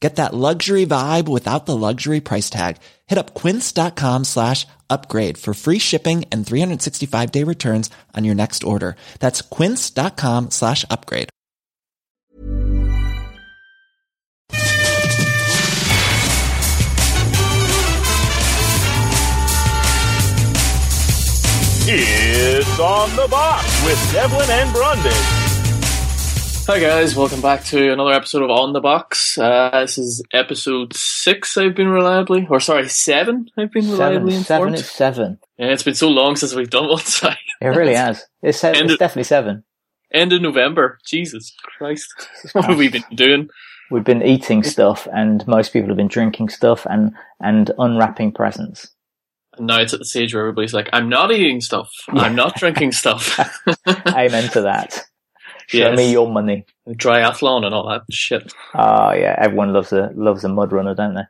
Get that luxury vibe without the luxury price tag. Hit up quince.com slash upgrade for free shipping and 365 day returns on your next order. That's quince.com slash upgrade. It's on the box with Devlin and Brundage. Hi guys, welcome back to another episode of On the Box. Uh, this is episode six. I've been reliably, or sorry, seven. I've been reliably Seven, seven informed. is seven. Yeah, it's been so long since we've done one. Sorry. It really has. It's, se- And it's it- definitely seven. End of November. Jesus Christ, what have we been doing? We've been eating stuff, and most people have been drinking stuff and and unwrapping presents. And now it's at the stage where everybody's like, "I'm not eating stuff. I'm not drinking stuff." Amen to that. Show Yes. me your money. Triathlon and all that shit. Oh yeah, everyone loves a loves a mud runner, don't they?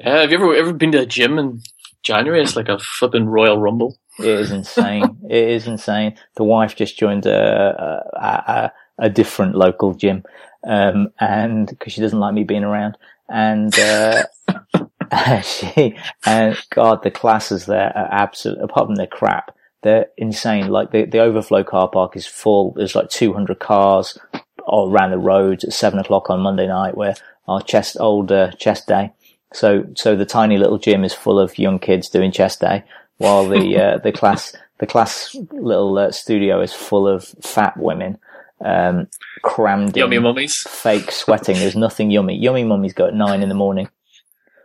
Yeah, have you ever ever been to a gym in January? It's like a flipping Royal Rumble. It is insane. it is insane. The wife just joined a a, a, a different local gym, um, and because she doesn't like me being around, and uh, she and God, the classes there are absolute. Apart from their crap, they're insane. Like the the overflow car park is full. There's like 200 cars all around the roads at seven o'clock on Monday night, where our chest old uh, chest day. So so the tiny little gym is full of young kids doing chest day, while the uh, the class the class little uh, studio is full of fat women um, crammed in, Yummy mummies. fake sweating. There's nothing yummy. Yummy mummies go at nine in the morning.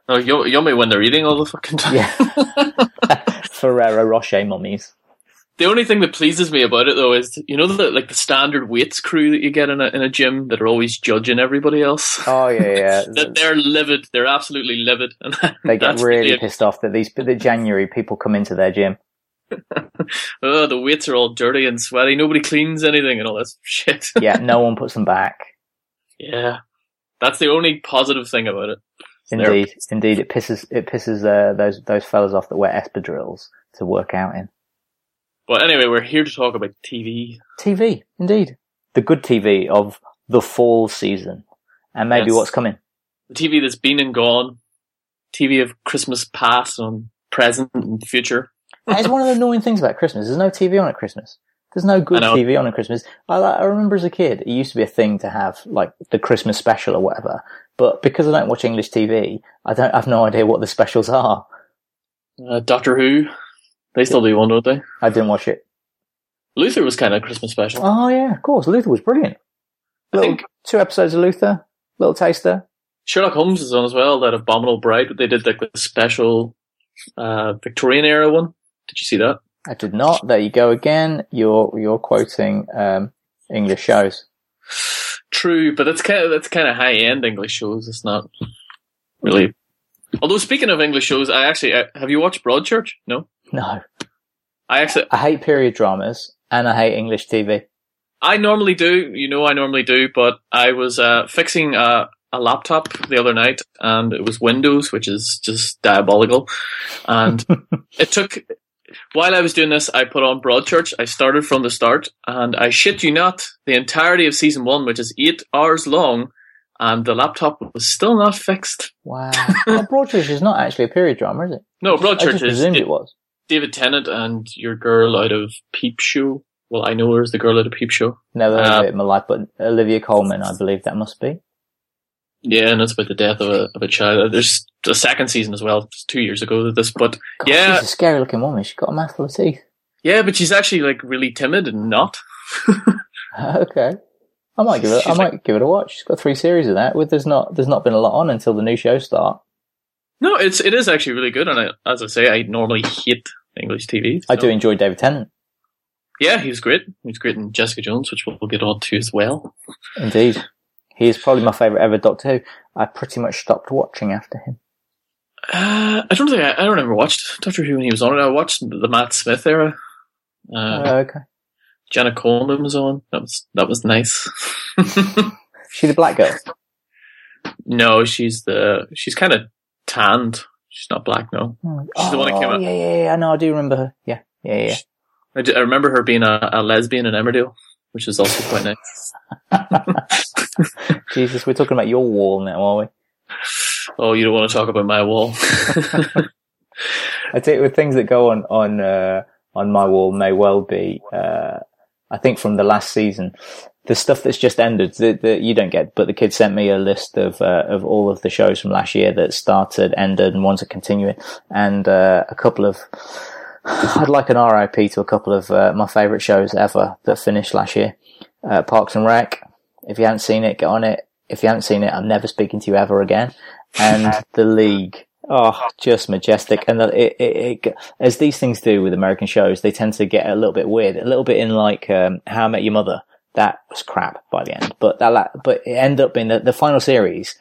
Oh, yu- yummy when they're eating all the fucking time. Yeah. Ferrero Rocher mummies. The only thing that pleases me about it though is you know the like the standard weights crew that you get in a in a gym that are always judging everybody else. Oh yeah, yeah. That they're livid. They're absolutely livid. And they get really the- pissed off that these the January people come into their gym. Oh, the weights are all dirty and sweaty. Nobody cleans anything and all this shit. Yeah, no one puts them back. yeah, that's the only positive thing about it. They're- Indeed, indeed, it pisses it pisses uh, those those fellas off that wear espadrilles to work out in. But anyway, we're here to talk about TV. TV, indeed, the good TV of the fall season, and maybe Yes. what's coming. The TV that's been and gone. TV of Christmas past and present and future. that is one of the annoying things about Christmas. There's no TV on at Christmas. There's no good TV on at Christmas. I, I remember as a kid, it used to be a thing to have like the Christmas special or whatever. But because I don't watch English TV, I don't I have no idea what the specials are. Uh, Doctor Who. They still do one, don't they? I didn't watch it. Luther was kind of Christmas special. Oh yeah, of course. Luther was brilliant. I Little, think two episodes of Luther, little taster. Sherlock Holmes is on as well. That Abominable Bride. But they did like the special uh, Victorian era one. Did you see that? I did not. There you go again. You're you're quoting um, English shows. True, but that's kind of that's kind of high end English shows. It's not really. Although speaking of English shows, I actually uh, have you watched Broadchurch? No, No, I actually I hate period dramas and I hate English TV. I normally do. You know, I normally do. But I was uh, fixing a, a laptop the other night, and it was Windows, which is just diabolical. And it took. While I was doing this, I put on Broadchurch. I started from the start, and I shit you not, the entirety of season one, which is eight hours long, and the laptop was still not fixed. Wow, well, Broadchurch is not actually a period drama, is it? No, Broadchurch I just is presumed it was. David Tennant and your girl out of Peep Show. Well, I know her as the girl out of Peep Show. Never heard Uh, of it in my life, but Olivia Colman, I believe that must be. Yeah, and it's about the death of a of a child. There's a second season as well, it's two years ago. This, but God, yeah, she's a scary looking woman. She's got a mouthful of teeth. yeah, but she's actually like really timid and not. okay. I might give it. I She's might give it a watch. It's got three series of that. With there's not there's not been a lot on until the new show start. No, it's it is actually really good, and I, as I say, I normally hate English TV. I do enjoy David Tennant. Yeah, he was great. He was great in Jessica Jones, which we'll get on to as well. Indeed, he is probably my favourite ever Doctor Who. I pretty much stopped watching after him. Uh, I don't think I, I don't ever watched Doctor Who when he was on it. I watched the Matt Smith era. Uh, Oh, okay. Jenna Coleman was on. That was that was nice. She the black girl. no, she's the she's kind of tanned. She's not black, no. She's the one that came Oh, out. Yeah, yeah, yeah. No, I do remember her. Yeah, yeah, yeah. I, d- I remember her being a, a lesbian in Emmerdale, which is also quite nice. Jesus, we're talking about your wall now, are we? Oh, you don't want to talk about my wall? I think with things that go on on uh, on my wall may well be. Uh, I think from the last season, the stuff that's just ended that, that you don't get, but the kids sent me a list of uh, of all of the shows from last year that started, ended, and ones that continuing, and uh, a couple of. I'd like an RIP to a couple of uh, my favourite shows ever that finished last year. Uh, Parks and Rec. If you haven't seen it, get on it. If you haven't seen it, I'm never speaking to you ever again. And The League. Oh, just majestic. And the, it, it, it, as these things do with American shows, they tend to get a little bit weird, a little bit in like um, How I Met Your Mother. That was crap by the end, but that but it ended up being the, the final series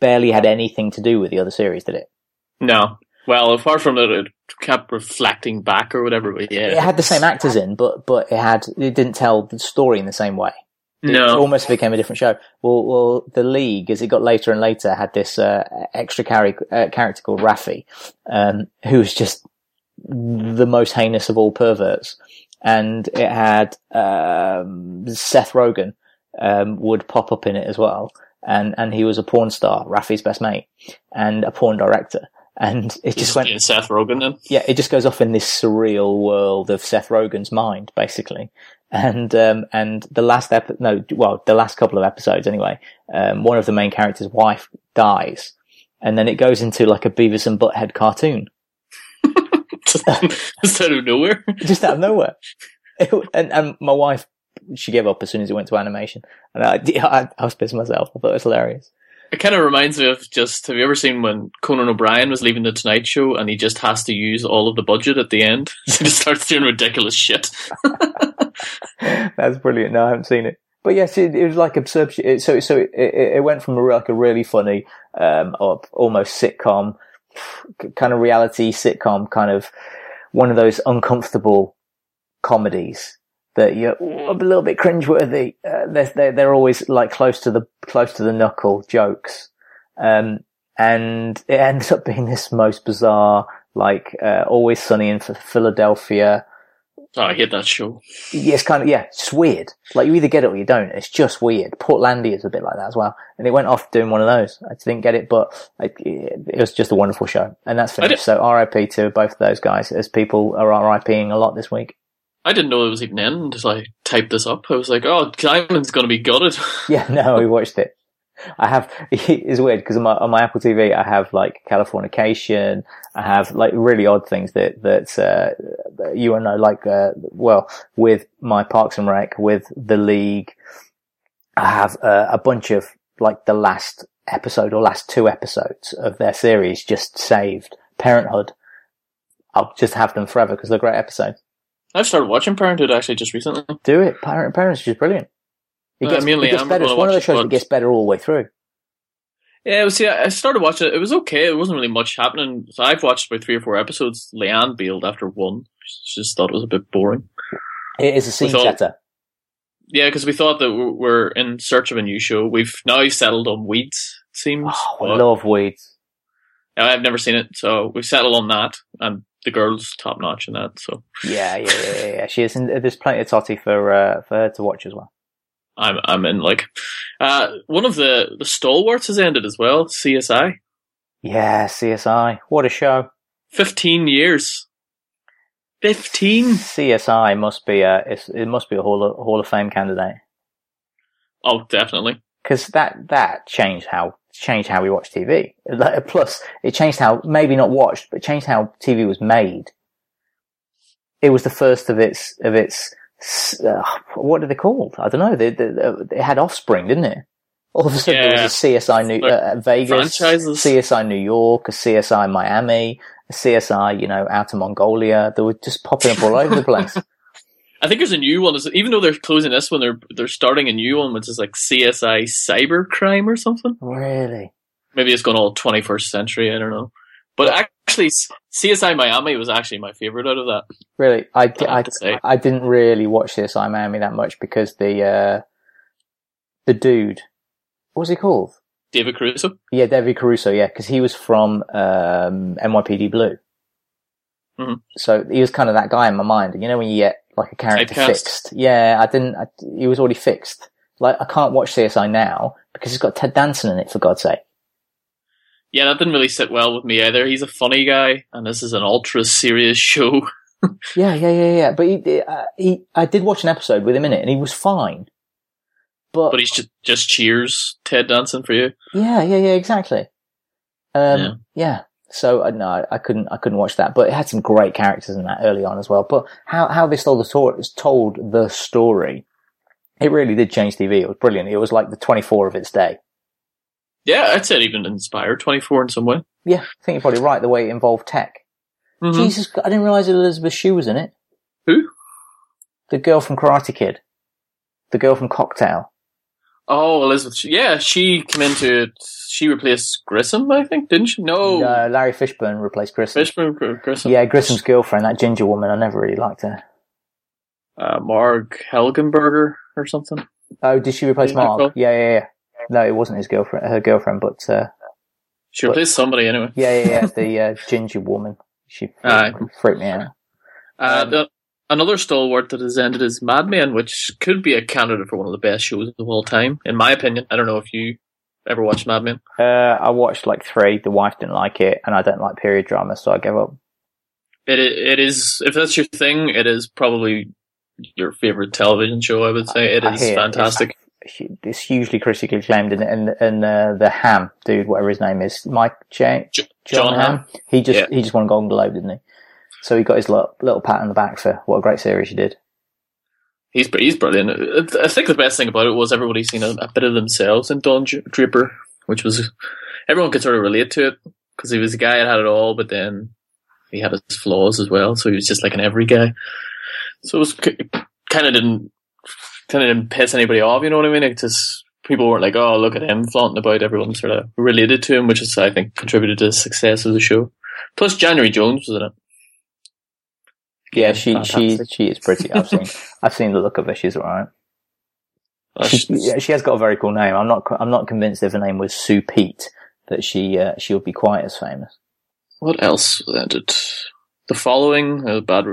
barely had anything to do with the other series, did it? no. Well, apart from that, it kept reflecting back or whatever. But yeah, It had the same actors in, but but it had it didn't tell the story in the same way. It no. almost became a different show. Well, well, the league, as it got later and later, had this uh, extra carry, uh, character called Rafi, um, who was just the most heinous of all perverts. And it had um, Seth Rogen um, would pop up in it as well, and and he was a porn star, Rafi's best mate, and a porn director. And it just Just went Seth Rogen then. yeah, it just goes off in this surreal world of Seth Rogen's mind, basically. And um, and the last ep- no, well, the last couple of episodes anyway. Um, one of the main characters' wife dies, and then it goes into like a Beavis and Butthead cartoon, Just out of nowhere. just out of nowhere. It- and and my wife, she gave up as soon as it went to animation, and I I, I was pissed myself. I thought it was hilarious. It kind of reminds me of just have you ever seen when Conan O'Brien was leaving the Tonight Show and he just has to use all of the budget at the end, so he just starts doing ridiculous shit. That's brilliant. No, I haven't seen it. But yes, it, it was like absurd. shit. So, so it, it, it went from a, like a really funny, um, almost sitcom, kind of reality sitcom, kind of one of those uncomfortable comedies that you're a little bit cringeworthy. Uh, they're, they're, always like close to the, close to the knuckle jokes. Um, and it ends up being this most bizarre, like, uh, always sunny in Philadelphia, Oh, I hate that show. yeah, it's kind of yeah, it's weird. Like you either get it or you don't. It's just weird. Portlandia is a bit like that as well, and it went off doing one of those. I didn't get it, but I, it was just a wonderful show, and that's finished. So R.I.P. to both of those guys, as people are R.I.P.ing a lot this week. I didn't know it was even in until I typed this up. I was like, oh, Simon's going to be gutted. Yeah, no, we watched it. I have. It's weird because on my on my Apple TV, I have like Californication. I have like really odd things that that uh, you and I like. Uh, well, with my Parks and Rec, with the League, I have uh, a bunch of like the last episode or last two episodes of their series just saved. Parenthood. I'll just have them forever because they're great episodes. I've started watching Parenthood actually just recently. Do it. Parent, Parents is just brilliant. It Uh, gets, it gets better. It's one of those shows that gets better all the way through. Yeah, well, see, I started watching it. It was okay. It wasn't really much happening. So I've watched about three or four episodes. Leanne bailed after one. She just thought it was a bit boring. It is a scene all- setter. Yeah, because we thought that we we're in search of a new show. We've now settled on Weeds, it seems. Oh, I love weeds. I've never seen it, so we've settled on that. And the girl's top notch in that, so Yeah, yeah, yeah, yeah, yeah. She is. In, there's plenty of totty for uh, for her to watch as well. I'm I'm in. Like, uh, one of the the stalwarts has ended as well. CSI, Yeah, CSI. What a show. fifteen years. Fifteen. CSI must be a. It's, it must be a Hall of, Hall of Fame candidate Oh, definitely. because that that changed how changed how we watch TV. Plus, it changed how maybe not watched, but changed how TV was made. It was the first of its of its uh, what are they called? I don't know. They, they, they had Offspring, didn't it? All of a sudden there was a CSI New uh, Vegas, franchises. CSI New York, a CSI Miami, a CSI, you know, out of Mongolia. They were just popping up all over the place. I think there's a new one. Even though they're closing this one, they're they're starting a new one, which is like CSI Cybercrime or something. Really? Maybe it's going all 21st century. I don't know. But actually, CSI Miami was actually my favorite out of that. Really? I, I I. I didn't really watch CSI Miami that much because the, uh, the dude, what was he called? David Caruso. Yeah, David Caruso, yeah, because he was from um, NYPD Blue. Mhm. So he was kind of that guy in my mind. You know when you get like a character Typecast. fixed? Yeah, I didn't. I, he was already fixed. Like I can't watch CSI now because it's got Ted Danson in it. For God's sake. Yeah, that didn't really sit well with me either. He's a funny guy, and this is an ultra serious show. Yeah, yeah, yeah, yeah. But he, uh, he, I did watch an episode with him in it, and he was fine. But, But he's just just cheers Ted Danson for you. yeah, yeah, yeah, exactly. Um, Yeah. yeah. So uh, no, I- couldn't, I couldn't watch that. But it had some great characters in that early on as well. But how how this told the story, told the story, it really did change TV. It was brilliant. It was like the twenty four of its day. Yeah, I'd say even inspired 24 in some way. Yeah, I think you're probably right. The way it involved tech. Mhm. Jesus, I didn't realize Elizabeth Shue was in it. Who? The girl from Karate Kid. The girl from Cocktail. Oh, Elizabeth. Yeah, she came into it. She replaced Grissom, I think, didn't she? No. No, Larry Fishburne replaced Grissom. Fishburne, Grissom. Yeah, Grissom's girlfriend, that ginger woman. I never really liked her. Uh, Marg Helgenberger or something. Oh, did she replace Mark? Yeah, yeah, yeah. No, it wasn't his girlfriend. Her girlfriend, but uh, She But- replaced somebody anyway. yeah, yeah, yeah. the uh, ginger woman. She Aye. freaked me out. Uh, Um, the, another stalwart that has ended is Mad Men, which could be a candidate for one of the best shows of all time, in my opinion. I don't know if you ever watched Mad Men. Uh, I watched like three. The wife didn't like it, and I don't like period drama, so I gave up. It it is if that's your thing, it is probably your favorite television show. I would say it I is fantastic. It's, it's hugely critically acclaimed, and and, and uh, the Hamm dude, whatever his name is, Mike J. Jon, Jon Hamm. He just Yeah. he just won a Golden Globe, didn't he? So he got his little, little pat on the back for what a great series he did. He's he's brilliant. I think the best thing about it was everybody seen a, a bit of themselves in Don Dra- Draper, which was everyone could sort of relate to it because he was a guy that had it all, but then he had his flaws as well. So he was just like an every guy. So it was kind of didn't kind of didn't piss anybody off. You know what I mean? It just people weren't like, oh, look at him flaunting about. Everyone sort of related to him, which is I think contributed to the success of the show. Plus, January Jones was in it. Yeah, she she fantastic. she is pretty. I've seen I've seen the look of her. She's alright. She, she- yeah, she has got a very cool name. I'm not I'm not convinced if her name was Sue Pete that she uh, she would be quite as famous. What else ended? The following, uh, bad.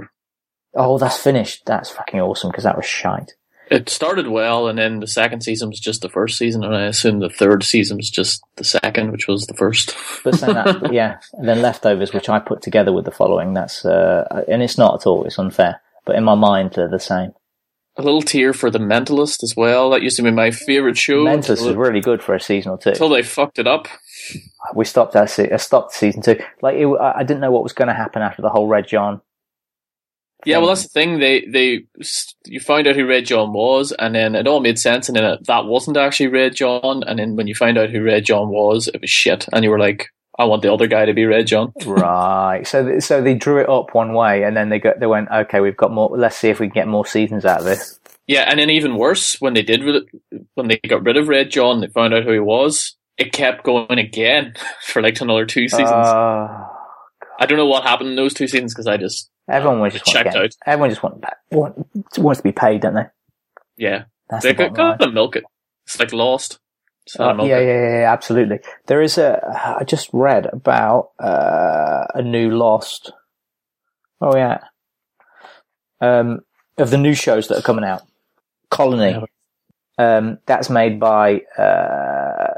Oh, that's finished. That's fucking awesome because that was shite. It started well, and then the second season was just the first season, and I assume the third season was just the second, which was the first. But that, yeah, and then leftovers, which I put together with the following. That's uh, and it's not at all. It's unfair, but in my mind they're the same. A little tear for the Mentalist as well. That used to be my favorite show. Mentalist was really good for a season or two. until they fucked it up. we stopped our se- uh, stopped season two. Like it, I I didn't know what was going to happen after the whole Red John. Yeah, well, that's the thing. They they you found out who Red John was, and then it all made sense, and then it, that wasn't actually Red John, and then when you find out who Red John was, it was shit, and you were like, I want the other guy to be Red John. right. So th- so they drew it up one way, and then they got they went okay. We've got more. Let's see if we can get more seasons out of this. Yeah, and then even worse, when they did when they got rid of Red John, they found out who he was. It kept going again for like another two seasons. Uh, I don't know what happened in those two seasons because I just everyone was just want to get, out. everyone just want, want wants to be paid, don't they? yeah That's they the got, bottom line. got to milk it. It's like Lost. Gotta Uh, yeah, it. yeah, yeah, yeah, absolutely. There is a. I just read about uh, a new Lost. Oh yeah, um, of the new shows that are coming out. Colony. Um, that's made by uh,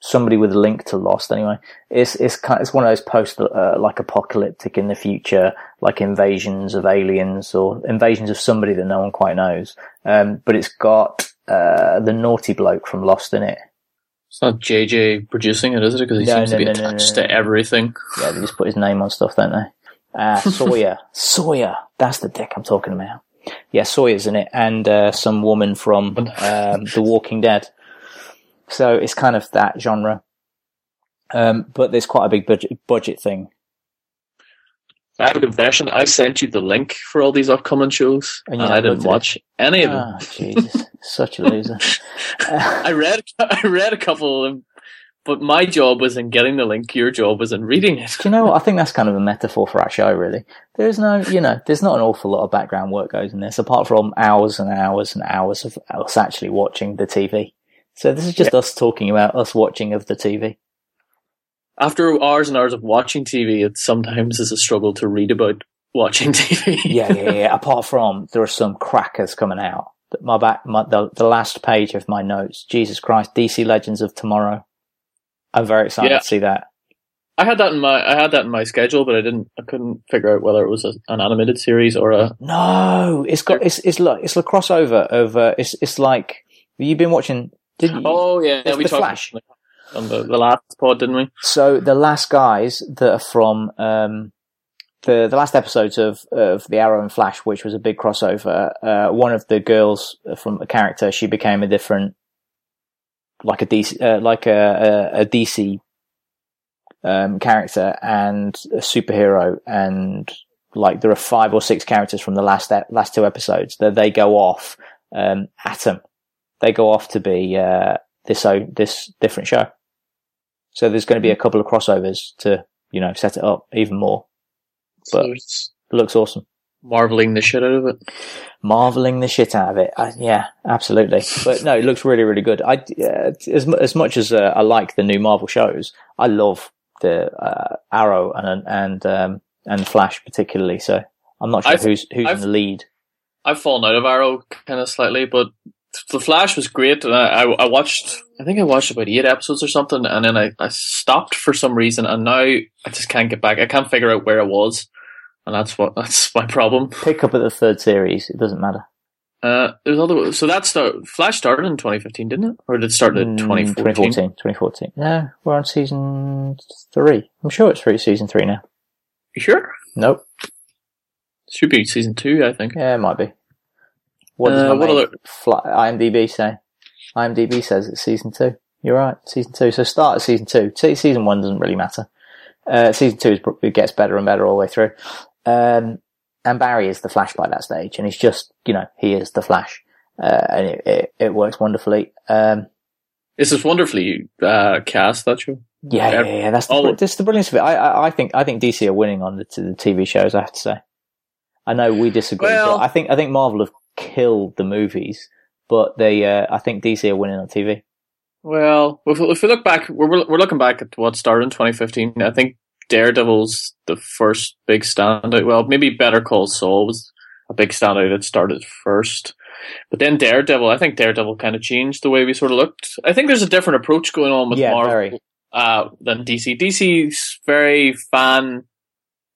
somebody with a link to Lost. Anyway, it's it's kind. It's one of those post uh, like apocalyptic in the future, like invasions of aliens or invasions of somebody that no one quite knows. Um, but it's got uh, the naughty bloke from Lost in it. It's not JJ producing it, is it? Because he No, seems no, to be no, attached to everything. Yeah, they just put his name on stuff, don't they? Uh, Sawyer. Sawyer. That's the dick I'm talking about. yeah, Sawyer's in it, and uh, some woman from um, The Walking Dead. So it's kind of that genre. Um, but there's quite a big budget budget thing. I have a confession. I sent you the link for all these upcoming shows, And and, I didn't at it? watch any of them. Ah, Jesus, such a loser. I read I read a couple of them, but my job was in getting the link. Your job was in reading it. Do you know what? I think that's kind of a metaphor for our show, really. There's no, you know, there's not an awful lot of background work goes in this, apart from hours and hours and hours of us actually watching the TV. So this is just us talking about us watching of the TV. After hours and hours of watching TV, it sometimes is a struggle to read about watching TV. Yeah, yeah, yeah. apart from there are some crackers coming out. My back, my, the, the last page of my notes. Jesus Christ, DC Legends of Tomorrow. I'm very excited Yeah. to see that. I had that in my I had that in my schedule, but I didn't. I couldn't figure out whether it was a, an animated series or a. No, it's got it's it's like it's a crossover of uh, it's it's like you've been watching. Did you? Oh yeah, It's we The talked Flash. on the, the last pod, didn't we? So the last guys that are from um, the the last episodes of of the Arrow and Flash, which was a big crossover. Uh, one of the girls from a character, she became a different, like a DC, uh, like a, a, a DC um, character and a superhero, and like there are five or six characters from the last last two episodes that they go off. Um, Atom, they go off to be uh, this o- this different show. So there's going to be a couple of crossovers to, you know, set it up even more. So But- it's It looks awesome. marveling the shit out of it. Marveling the shit out of it. I, yeah, absolutely. But no, it looks really, really good. I, uh, as, as much as uh, I like the new Marvel shows, I love the, uh, Arrow and, and, um, and Flash particularly. So I'm not sure I've- who's, who's in I've- the lead. I've fallen out of Arrow kind of slightly, but the Flash was great. And I, I, I watched, I think I watched about eight episodes or something, and then I, I stopped for some reason, and now I just can't get back. I can't figure out where I was, and that's what that's my problem. Pick up at the third series. It doesn't matter. Uh, there's other so that's the Flash started in 2015, didn't it, or did it start in Mm, 2014? 2014. 2014. No, we're on season three. I'm sure it's through season three now. You sure? Nope. Should be season two, I think. Yeah, it might be. What does Uh, my what mate other- Fla- IMDb say? IMDb says it's season two. You're right, season two. So start at season two. Season one doesn't really matter. Uh, season two is, it gets better and better all the way through. Um, and Barry is the Flash by that stage, and he's just, you know, he is the Flash, uh, and it, it, it works wonderfully. Um, This is wonderfully uh, cast that show. yeah, yeah, yeah. That's the, Oh. that's the brilliance of it. I, I, I think, I think DC are winning on the, the TV shows. I have to say. I know we disagree, Well- but I think I think Marvel have killed the movies, but they, uh, I think DC are winning on TV. Well, if, if we look back, we're we're looking back at what started in 2015. I think Daredevil's the first big standout. Well, maybe Better Call Saul was a big standout that started first. But then Daredevil, I think Daredevil kind of changed the way we sort of looked. I think there's a different approach going on with Yeah, Marvel very. uh, than DC. DC's very fan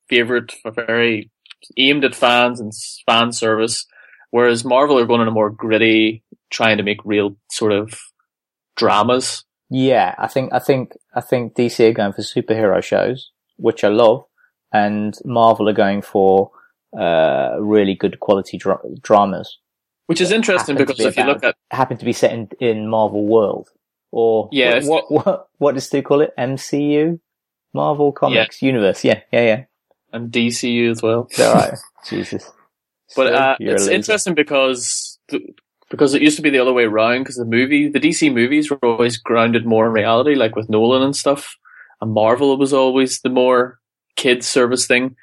favorite, very aimed at fans and fan service, whereas Marvel are going in a more gritty, trying to make real sort of dramas. Yeah, I think I think I think DC are going for superhero shows, which I love, and Marvel are going for uh, really good quality dra- dramas. Which is interesting because be if you look about- at happen to be set in, in Marvel world, or Yeah, what what what, what does Stu call it? MCU, Marvel Comics Universe. Yeah, yeah, yeah. and DCU as well, that right? Jesus. But uh, it's interesting because the, because it used to be the other way around. Because the movie, the DC movies were always grounded more in reality, like with Nolan and stuff, and Marvel was always the more kids service thing.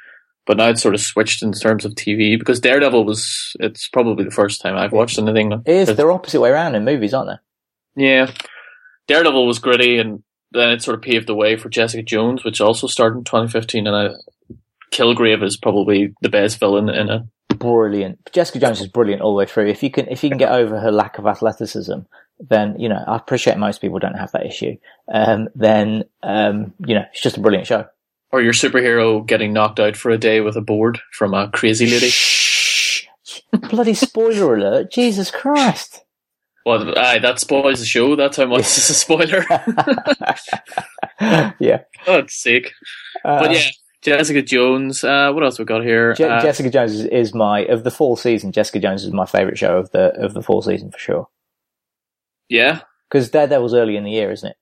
But now it's sort of switched in terms of TV because Daredevil was. It's probably the first time I've watched anything. It is. They're opposite way around in movies, aren't they? Yeah. Daredevil was gritty and then it sort of paved the way for Jessica Jones, which also started in 2015 and I, Kilgrave is probably the best villain in it. Brilliant. Jessica Jones is brilliant all the way through. If you can, if you can get over her lack of athleticism, then you know I appreciate most people don't have that issue. Um, then um, you know it's just a brilliant show. Or your superhero getting knocked out for a day with a board from a crazy lady. Shh! Bloody spoiler alert! Jesus Christ! Well, aye, that spoils the show. That's how much is a spoiler. yeah, God's sake. Uh, But yeah, Jessica Jones. Uh, what else we got here? Je- Uh, Jessica Jones is, is my of the fall season. Jessica Jones is my favorite show of the of the fall season for sure. yeah, Because Daredevil's early in the year, isn't it?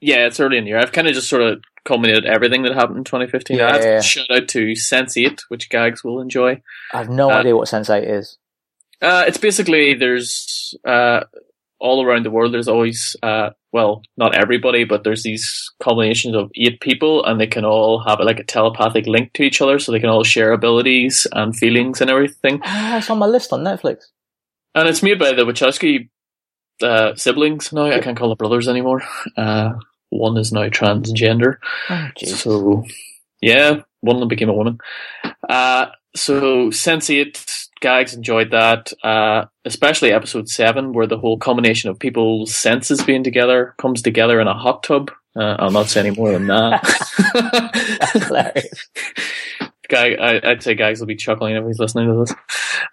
yeah, it's early in the year. I've kind of just sort of culminated everything that happened in 2015. Yeah, yeah, yeah. shout out to Sense8, which Gags will enjoy. I have no Uh, idea what Sense8 is. Uh, it's basically there's uh, all around the world. There's always uh, well, not everybody, but there's these combinations of eight people, and they can all have like a telepathic link to each other, so they can all share abilities and feelings and everything. Ah, it's on my list on Netflix. And it's made by the Wachowski uh, siblings now. I can't call them brothers anymore. Uh, one is now transgender. Oh. So, yeah, one of them became a woman. Uh, so Sense8 Gags enjoyed that, uh, especially episode seven, where the whole combination of people's senses being together comes together in a hot tub. Uh, I'll not say any more than that. hilarious. Guy, I, I'd say Gags will be chuckling if he's listening to this.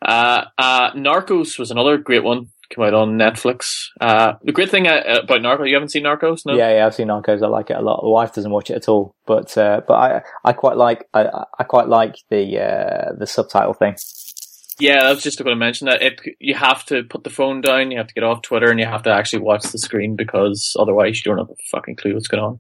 Uh, uh, Narcos was another great one. Came out on Netflix. Uh, the great thing uh, about Narcos, you haven't seen Narcos, no? Yeah, yeah, I've seen Narcos. I like it a lot. The wife doesn't watch it at all, but uh, but I I quite like I I quite like the uh, the subtitle thing. Yeah, I was just going to mention that it you have to put the phone down, you have to get off Twitter, and you have to actually watch the screen because otherwise you don't have a fucking clue what's going on.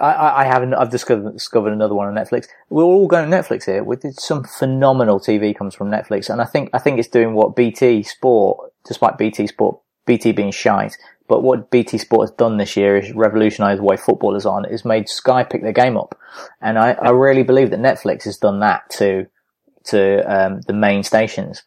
I, I, haven't. I've discovered discovered another one on Netflix. We're all going to Netflix here. We did some phenomenal TV comes from Netflix, and I think I think it's doing what BT Sport, despite BT Sport, BT being shite. But what BT Sport has done this year is revolutionise the way football is on. It's made Sky pick their game up, and I, I really believe that Netflix has done that to to um, the main stations,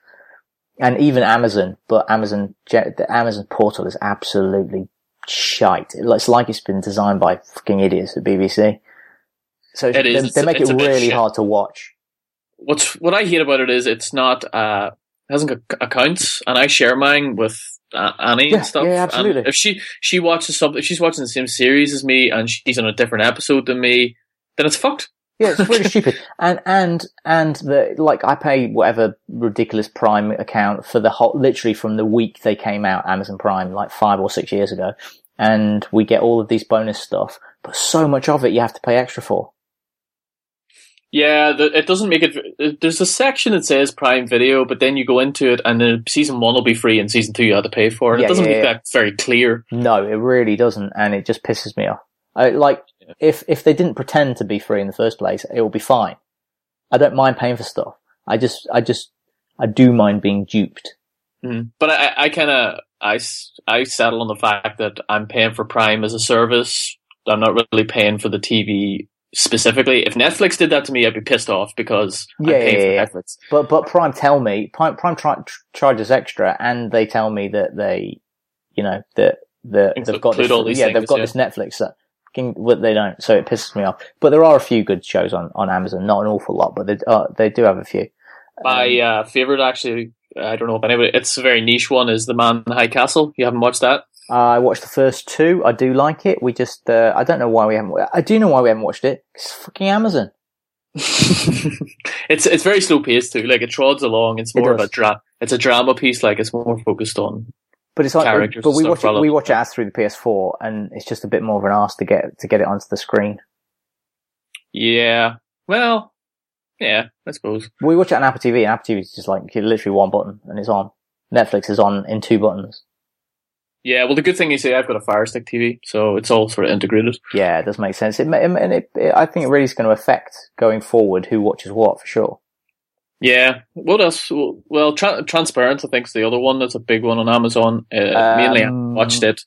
and even Amazon. But Amazon, the Amazon portal is absolutely shite. It's like it's been designed by fucking idiots at BBC. So It they, they make it really hard to watch. What's what I hate about it is it's not uh hasn't got accounts, and I share mine with uh, Annie Yeah, and stuff. yeah, absolutely. And if she she watches something, if she's watching the same series as me, and she's on a different episode than me, then it's fucked. Yeah, it's really stupid. And and and the like, I pay whatever ridiculous Prime account for the whole, literally from the week they came out, Amazon Prime, like five or six years ago, and we get all of these bonus stuff. But so much of it you have to pay extra for. Yeah, the, it doesn't make it. There's a section that says Prime Video, but then you go into it, and then season one will be free, and season two you have to pay for. And Yeah, it doesn't yeah, make yeah. that very clear. No, it really doesn't, and it just pisses me off. I, like, if if they didn't pretend to be free in the first place, it will be fine. I don't mind paying for stuff. I just, I just, I do mind being duped. Mm. But I, I kind of I, I settle on the fact that I'm paying for Prime as a service. I'm not really paying for the TV specifically. If Netflix did that to me, I'd be pissed off because Yeah, I'm paying yeah, yeah. Netflix. But but Prime tell me Prime Prime tri- charges extra, and they tell me that they, you know, that that they've got this, include all these yeah, they've got yeah. this Netflix. Fucking- What they don't, so it pisses me off. But there are a few good shows on, on Amazon, not an awful lot, but they uh, they do have a few. My uh, favorite, actually, I don't know if anybody. It's a very niche one. Is the Man in the High Castle? You haven't watched that? I watched the first two. I do like it. We just, uh, I don't know why we haven't. I do know why we haven't watched it. It's fucking Amazon. it's it's very slow paced too. Like it trods along. It's It more of a dra- It's a drama piece. Like it's more focused on. But it's like, but we watch it, we watch it as through the PS4, and it's just a bit more of an ask to get to get it onto the screen. Yeah. Well. Yeah. I suppose. We watch it on Apple TV, and Apple TV is just like literally one button, and it's on. Netflix is on in two buttons. Yeah. Well, the good thing is, say I've got a Fire Stick TV, so it's all sort of integrated. Yeah, it does make sense. It, and it, it, I think it really is going to affect going forward who watches what for sure. Yeah. What else? Well, tra- Transparent, I think, is the other one that's a big one on Amazon. Uh, mainly, I Um, watched it.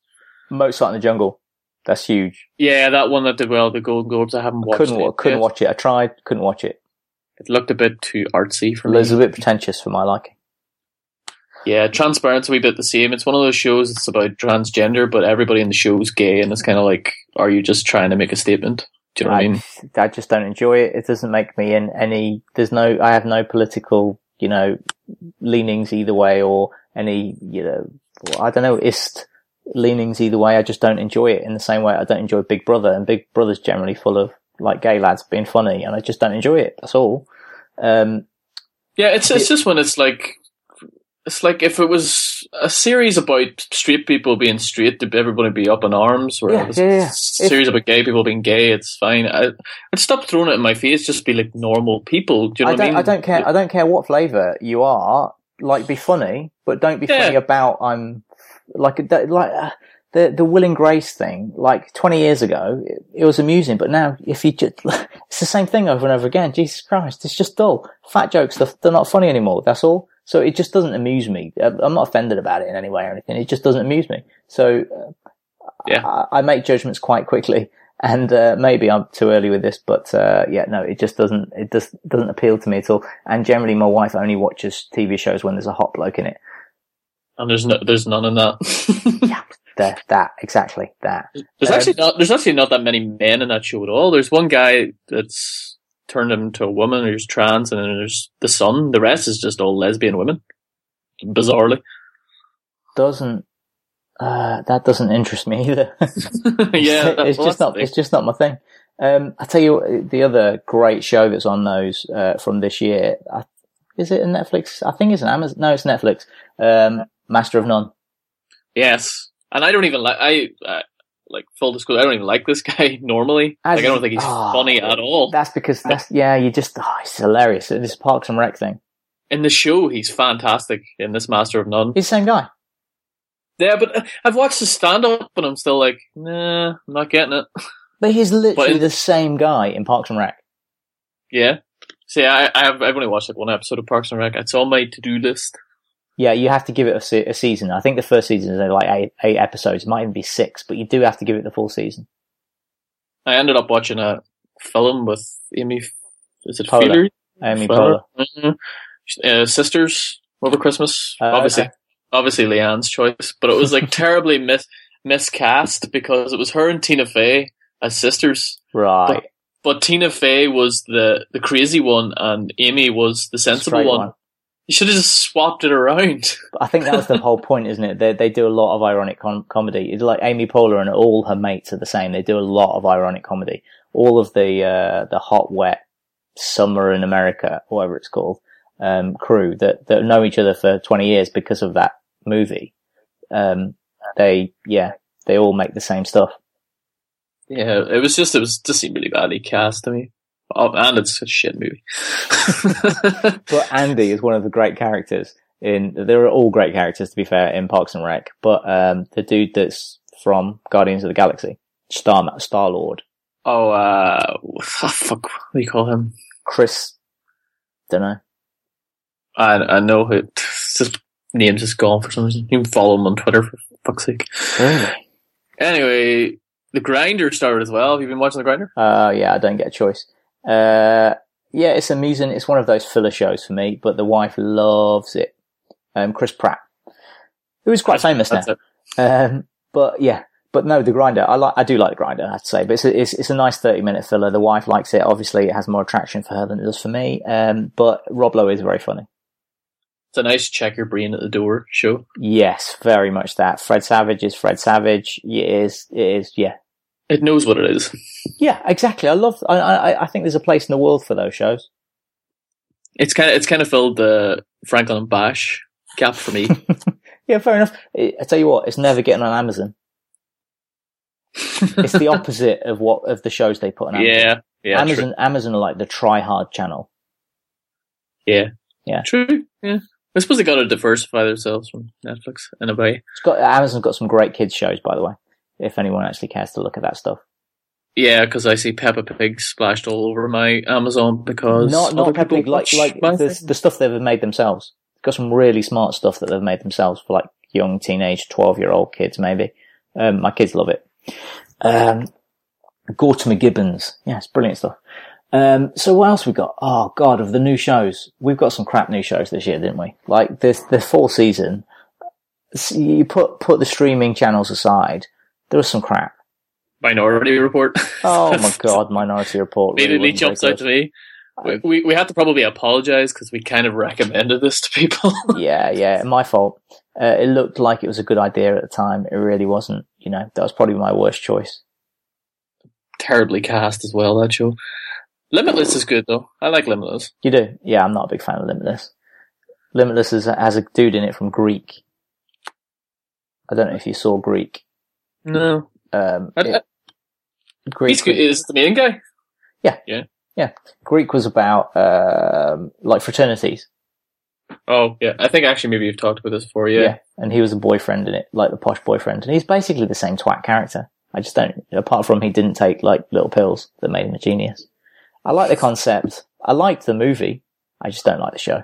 Mozart in the Jungle, that's huge. Yeah, that one that did well, the Golden Globes. I haven't watched couldn't it. couldn't yet. watch it. I tried, couldn't watch it. It looked a bit too artsy for It me. was a bit pretentious for my liking. Yeah, Transparent's a wee bit the same. It's one of those shows that's about transgender, but everybody in the show is gay, and it's kind of like, are you just trying to make a statement? Do you know what I mean? I just don't enjoy it. It doesn't make me in any. There's no. I have no political, you know, leanings either way, or any, you know, I don't know, ist leanings either way. I just don't enjoy it in the same way I don't enjoy Big Brother, and Big Brother's generally full of like gay lads being funny, and I just don't enjoy it. That's all. Um, Yeah, it's it's just when it's like, it's like if it was a series about straight people being straight, to everybody be up in arms. Or Yeah, a yeah, yeah. series about gay people being gay. It's fine. I, I'd stop throwing it in my face. Just be like normal people. Do you know I what don't. I mean? I don't care. I don't care what flavour you are. Like, be funny, but don't be funny about I'm like that- like uh, the the Will and Grace thing. Like twenty years ago, it, it was amusing, but now if you just it's the same thing over and over again. Jesus Christ, it's just dull. Fat jokes, they're, they're not funny anymore. That's all. So it just doesn't amuse me. I'm not offended about it in any way or anything. It just doesn't amuse me. So uh, Yeah. I, I make judgments quite quickly. And uh, maybe I'm too early with this, but uh, yeah, no, it just doesn't. It just doesn't appeal to me at all. And generally, my wife only watches TV shows when there's a hot bloke in it. And there's no, there's none in that. Yeah, that, that exactly that. There's Um, actually not. There's actually not that many men in that show at all. There's one guy that's turned him to a woman who's trans, and then there's the son. The rest is just all lesbian women. Bizarrely, Doesn't uh, that doesn't interest me either? yeah. that- it's well, just not. It's just not my thing. Um, I tell you, the other great show that's on those uh, from this year. I, is it a Netflix? I think it's an Amazon. No, it's Netflix. Um, Master of None. Yes, and I don't even like. I uh, like full disclosure. I don't even like this guy normally. As like I don't think he's Ah, funny at all. That's because that's yeah. You just oh, it's hilarious. This Parks and Rec thing. In the show, he's fantastic. In this Master of None. He's the same guy. Yeah, but uh, I've watched his stand up, and I'm still like, nah, I'm not getting it. But he's literally in- the same guy in Parks and Rec. Yeah. See, I, I have, I've only watched like one episode of Parks and Rec. It's on my to do list. Yeah, you have to give it a, se- a season. I think the first season is like eight, eight episodes. It might even be six, but you do have to give it the full season. I ended up watching a film with Amy. Is it. Feeler? Amy Poehler. Mhm. Uh, sisters over Christmas. Uh, obviously, okay. obviously Leanne's choice, but it was like terribly mis- miscast because it was her and Tina Fey as sisters. Right. But Tina Fey was the, the crazy one and Amy was the sensible one. one. You should have just swapped it around. I think that was the whole point, isn't it? They, they do a lot of ironic com- comedy. It's like Amy Poehler and all her mates are the same. They do a lot of ironic comedy. All of the, uh, the hot, wet summer in America, whatever it's called, um, crew that, that know each other for 20 years because of that movie. Um, they, yeah, they all make the same stuff. Yeah, it was just, it was just seemed really badly cast to me. Oh, and it's a shit movie. But Andy is one of the great characters in, there are all great characters to be fair in Parks and Rec, but, um, the dude that's from Guardians of the Galaxy, Star, Star Lord, oh, uh, oh, fuck, what do you call him? Chris, don't know. I, I know it. Just name's just gone for some reason. You can follow him on Twitter for fuck's sake. Really? Anyway, the grinder started as well. Have you been watching the grinder? Uh, yeah, I don't get a choice. Uh, yeah, it's amusing. It's one of those filler shows for me, but the wife loves it. Um, Chris Pratt, who is quite famous now. Um, but yeah, but no, the grinder. I like. I do like the grinder. I have to say, but it's a, it's, it's a nice thirty minute filler. The wife likes it. Obviously, it has more attraction for her than it does for me. Um, but Rob Lowe is very funny. It's a nice check your brain at the door show. Yes, very much that. Fred Savage is Fred Savage. It is. It is. Yeah. It knows what it is. Yeah, exactly. I love. I, I, I think there's a place in the world for those shows. It's kind of it's kind of filled the Franklin and Bash gap for me. Yeah, fair enough. I tell you what, it's never getting on Amazon. It's the opposite of what of the shows they put on Amazon. yeah, yeah, Amazon, Amazon are like the try hard channel. yeah, Yeah. true. Yeah, I suppose they got to diversify themselves from Netflix in a way. It's got Amazon's got some great kids shows, by the way. If anyone actually cares to look at that stuff, Yeah, because I see Peppa Pig splashed all over my Amazon because not not Peppa Pig, like like the, the stuff they've made themselves. It's got some really smart stuff that they've made themselves for like young teenage, twelve year old kids, maybe. Um, my kids love it. Um, Gortimer Gibbons, yeah, it's brilliant stuff. Um, so what else we got? Oh God, of the new shows, we've got some crap new shows this year, didn't we? Like this, the fall season. s- You put put the streaming channels aside. There was some crap. Minority Report. Oh my God, Minority Report really immediately jumps out to me. We, we we have to probably apologize because we kind of recommended this to people. yeah, yeah, my fault. Uh, it looked like it was a good idea at the time. It really wasn't. You know, that was probably my worst choice. Terribly cast as well. That show. Limitless is good though. I like Limitless. You do? Yeah, I'm not a big fan of Limitless. Limitless is, has a dude in it from Greek. I don't know if you saw Greek. No, Um, it- Greek he's good. Is the main guy? Yeah. Yeah. Yeah. Greek was about um, like fraternities. Oh yeah, I think actually maybe you've talked about this before. Yeah, and he was a boyfriend in it, like the posh boyfriend, and he's basically the same twat character. I just don't. Apart from he didn't take like little pills that made him a genius. I like the concept. I liked the movie. I just don't like the show.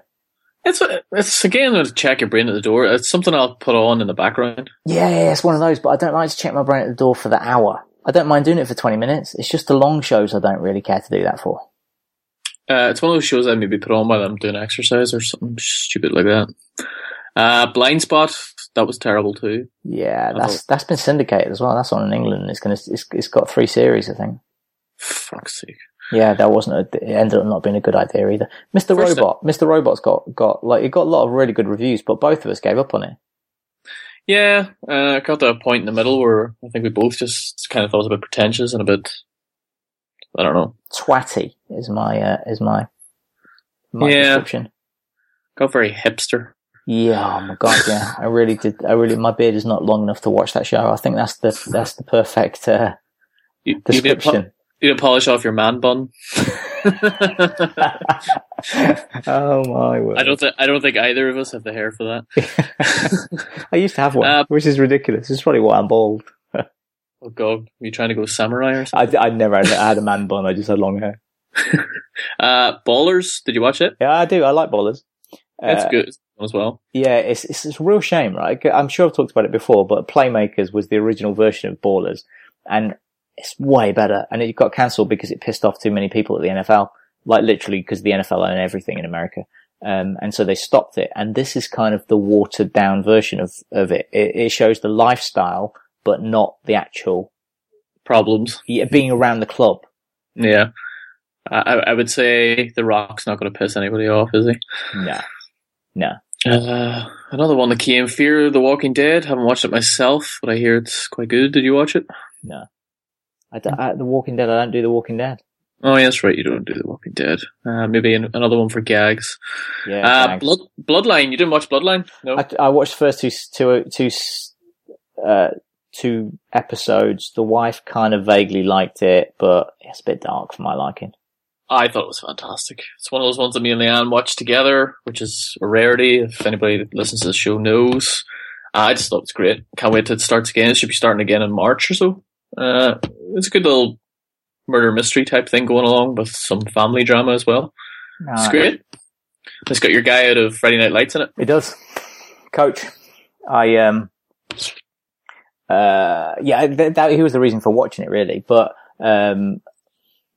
It's it's again to check your brain at the door. It's something I'll put on in the background. Yeah, yeah, it's one of those, but I don't like to check my brain at the door for the hour. I don't mind doing it for 20 minutes. It's just the long shows I don't really care to do that for. Uh, it's one of those shows I maybe put on while I'm doing exercise or something stupid like that. Uh, Blind Spot, that was terrible too. Yeah, that's, that's been syndicated as well. That's on in England. It's gonna, it's, it's got three series, I think. Fuck's sake. Yeah, that wasn't a, it ended up not being a good idea either. Mr. First- Robot, Mr. Robot's got, got, like, it got a lot of really good reviews, but both of us gave up on it. Yeah, uh, I got to a point in the middle where I think we both just kind of thought it was a bit pretentious and a bit, I don't know, Twatty is my, uh, is my, my Yeah. description. got very hipster. Yeah, oh my god, yeah. I really did, I really, my beard is not long enough to watch that show. I think that's the, that's the perfect, uh, You, you, need to, description. You polish off your man bun. oh my word. I don't think I don't think either of us have the hair for that. I used to have one, Uh, which is ridiculous. It's probably why I'm bald. Oh god, are you trying to go samurai or something? I, I never had, I had a man bun. I just had long hair. Uh, Ballers, did you watch it? Yeah, I do. I like ballers. It's Uh, good as well. Yeah, it's, it's it's a real shame, right? I'm sure I've talked about it before, but Playmakers was the original version of Ballers, and it's way better. And it got cancelled because it pissed off too many people at the NFL, like literally because the NFL own everything in America. Um, and so they stopped it. And this is kind of the watered down version of, of it. it. It shows the lifestyle, but not the actual Problems. yeah, being around the club. Yeah. I, I would say The Rock's not going to piss anybody off, is he? No, no. Uh, another one that came, Fear of the Walking Dead. Haven't watched it myself, but I hear it's quite good. Did you watch it? I the Walking Dead. I don't do the Walking Dead. Oh, yeah, that's right. You don't do The Walking Dead. Uh, maybe an, another one for gags. Yeah, Uh. Blood, Bloodline. You didn't watch Bloodline? No. I, I watched the first two, two, two, uh, two episodes. The wife kind of vaguely liked it, but it's a bit dark for my liking. I thought it was fantastic. It's one of those ones that me and Leanne watched together, which is a rarity. If anybody that listens to the show knows, uh, I just thought it was great. Can't wait till it starts again. It should be starting again in March or so. Uh, it's a good little murder mystery type thing going along with some family drama as well. It's Uh, great. It's got your guy out of Friday Night Lights in it. It does. Coach, I, um, uh, yeah, th- that, he was the reason for watching it really, but, um,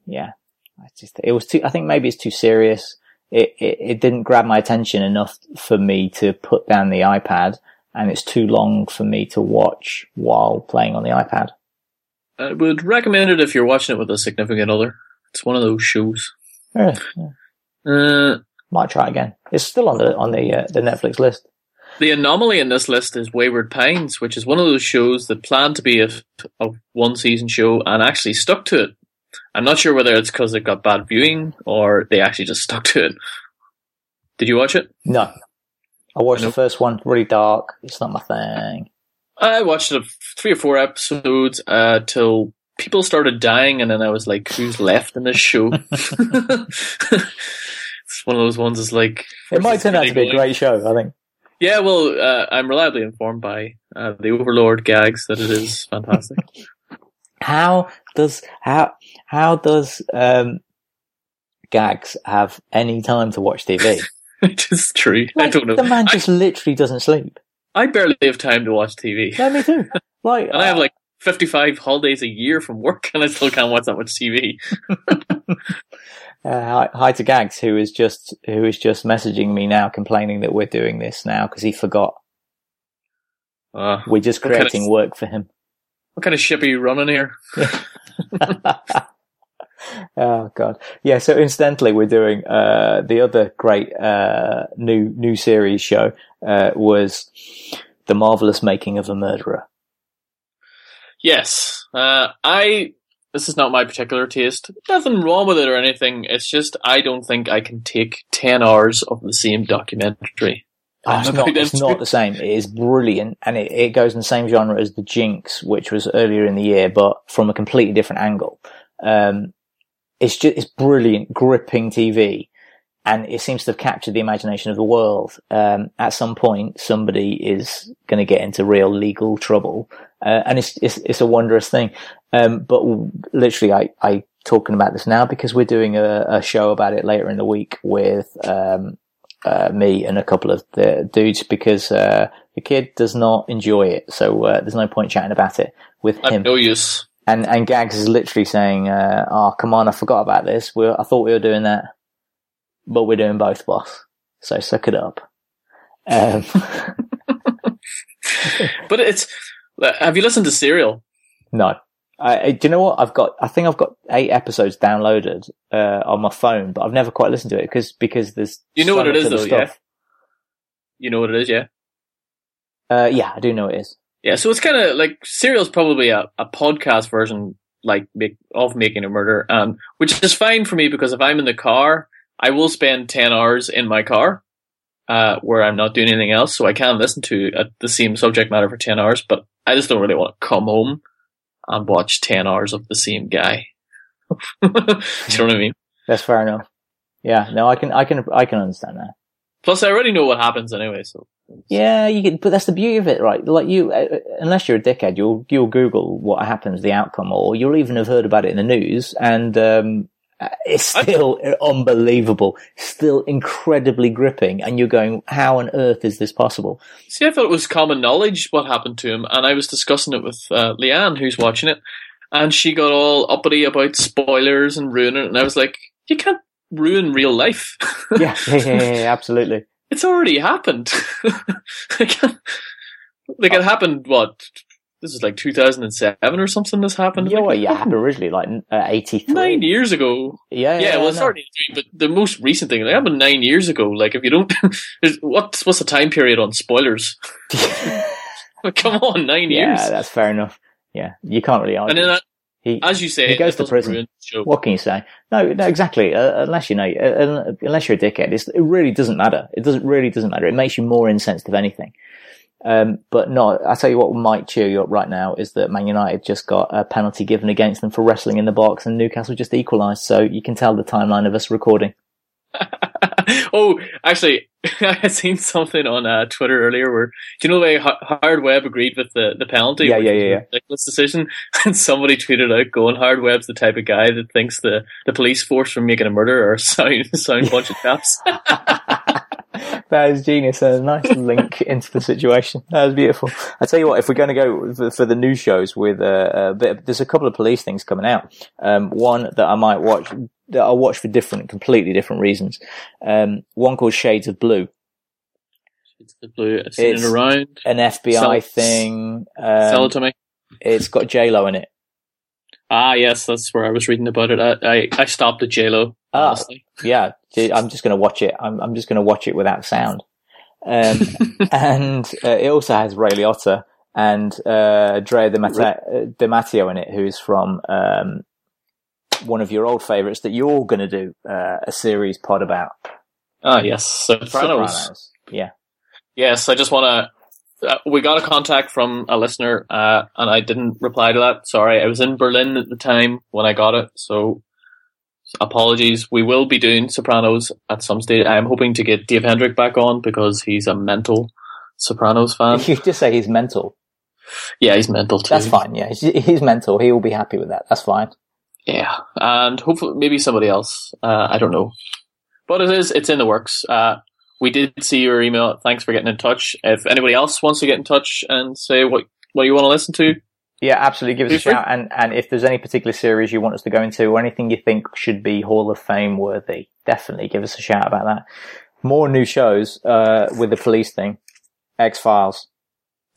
yeah, I just, it was too, I think maybe it's too serious. It, it, it didn't grab my attention enough for me to put down the iPad and it's too long for me to watch while playing on the iPad. I would recommend it if you're watching it with a significant other. It's one of those shows. Yeah, yeah. Uh, Might try again. It's still on the, on the, uh, the Netflix list. The anomaly in this list is Wayward Pines, which is one of those shows that planned to be a, a one season show and actually stuck to it. I'm not sure whether it's because it got bad viewing or they actually just stuck to it. Did you watch it? No. I watched Nope. the first one, really dark. It's not my thing. I watched it three or four episodes uh, till people started dying, and then I was like, "Who's left in this show?" it's one of those ones. Is like It might turn out to be a great show, I think. Yeah, well, uh, I'm reliably informed by uh, the Overlord gags that it is fantastic. How does how how does um Gags have any time to watch TV? it is true. I don't know. The man I- just literally doesn't sleep. I barely have time to watch TV. Yeah, me too. Like, And I have like 55 holidays a year from work and I still can't watch that much TV. uh, hi, to Gags, who is just who is just messaging me now, complaining that we're doing this now because he forgot. Uh, We're just What kind of- creating work for him. what kind of ship are you running here? oh god, yeah. So incidentally, we're doing uh, the other great uh, new new series show uh, was the marvelous making of a murderer. Yes. Uh, I, this is not my particular taste. Nothing wrong with it or anything. It's just, I don't think I can take 10 hours of the same documentary Oh, it's not, it's not the same. It is brilliant, and it, it goes in the same genre as The Jinx, which was earlier in the year, but from a completely different angle. Um, it's just it's brilliant, gripping TV, and it seems to have captured the imagination of the world. Um, at some point, somebody is going to get into real legal trouble, uh, and it's, it's it's a wondrous thing. Um, but w- literally, I I talking about this now because we're doing a, a show about it later in the week with um, uh, me and a couple of the dudes because uh, the kid does not enjoy it, so uh, there's no point chatting about it with him. no use. And and Gags is literally saying, uh, "Oh, come on, I forgot about this. We I thought we were doing that, but we're doing both, boss. So suck it up." Um, But it's. Have you listened to Serial? no, I, do you know what? I've got. I think I've got eight episodes downloaded uh, on my phone, but I've never quite listened to it because because there's You know so what it is much is, other though, yeah? stuff. You know what it is, yeah. Uh, yeah, I do know it is. Yeah, so it's kind of like Serial's probably a, a podcast version, like make, of Making a Murder, um, which is fine for me because if I'm in the car, I will spend ten hours in my car, uh, where I'm not doing anything else, so I can listen to uh, the same subject matter for ten hours. But I just don't really want to come home and watch ten hours of the same guy. Do you know what I mean? That's fair enough. Yeah, no, I can, I can, I can understand that. Plus, I already know what happens anyway, so Yeah, you can, but that's the beauty of it, right? Like you, uh, unless you're a dickhead, you'll you'll Google what happens, the outcome, or you'll even have heard about it in the news, and um, uh, it's still unbelievable, still incredibly gripping, and you're going, how on earth is this possible? See, I thought it was common knowledge what happened to him, and I was discussing it with uh, Leanne, who's watching it, and she got all uppity about spoilers and ruining it, and I was like, you can't ruin real life. Yeah, yeah, yeah, yeah, absolutely. It's already happened. like, like it happened, what? This is like 2007 or something this happened. Yeah, Like, well, yeah, happened originally, like uh, eighty three. Nine years ago. Yeah, yeah, Yeah, well, yeah, it's already but the most recent thing, like, happened nine years ago. Like, if you don't, what's, what's the time period on spoilers? Come on, nine yeah, years. that's fair enough. Yeah, you can't really argue. And then, he, as you say, he goes to prison. ruin the show. What can you say? No, no, exactly. Uh, unless you know, uh, unless you're a dickhead, it's, it really doesn't matter. It doesn't really doesn't matter. It makes you more insensitive anything. Um, but no, I tell you what might cheer you up right now is that Man United just got a penalty given against them for wrestling in the box, and Newcastle just equalised. So you can tell the timeline of us recording. oh, actually, I had seen something on uh, Twitter earlier where, do you know the way Howard Webb agreed with the, the penalty? Yeah, yeah, yeah, yeah. Ridiculous decision. And somebody tweeted out going, Howard Webb's the type of guy that thinks the, the police force from making a murder are a sound, sound bunch of chaps. That is genius. A nice link into the situation. That was beautiful. I tell you what, if we're going to go for, for the news shows with uh, a bit, there's a couple of police things coming out. Um, one that I might watch, that I'll watch for different, completely different reasons. Um, one called Shades of Blue, it's the blue. I've seen It's- it around. an FBI Sell- thing. Sell Um, it to me. it's got J Lo in it. Ah, yes, that's where I was reading about it. I, I, I stopped at JLo, Ah. honestly. Yeah, I'm just going to watch it. I'm, I'm just going to watch it without sound. Um, and uh, it also has Ray Liotta and uh, Drea De, uh, De Matteo in it, who's from um, one of your old favourites that you're going to do uh, a series pod about. Ah, yes. Sopranos. Sopranos. Yeah. Yes, I just want to. Uh, we got a contact from a listener, uh, and I didn't reply to that. Sorry, I was in Berlin at the time when I got it, so apologies. We will be doing Sopranos at some stage. I'm hoping to get Dave Hendrick back on because he's a mental Sopranos fan. You just say he's mental, yeah, he's mental too. that's fine. Yeah, he's, he's mental. He will be happy with that. That's fine. Yeah, and hopefully maybe somebody else. Uh, I don't know, but it is. It's in the works. Uh, we did see your email. Thanks for getting in touch. If anybody else wants to get in touch and say what what you want to listen to, Yeah, absolutely. Give us a shout. And, and if there's any particular series you want us to go into or anything you think should be Hall of Fame worthy, definitely give us a shout about that. More new shows, uh, with the police thing. X Files.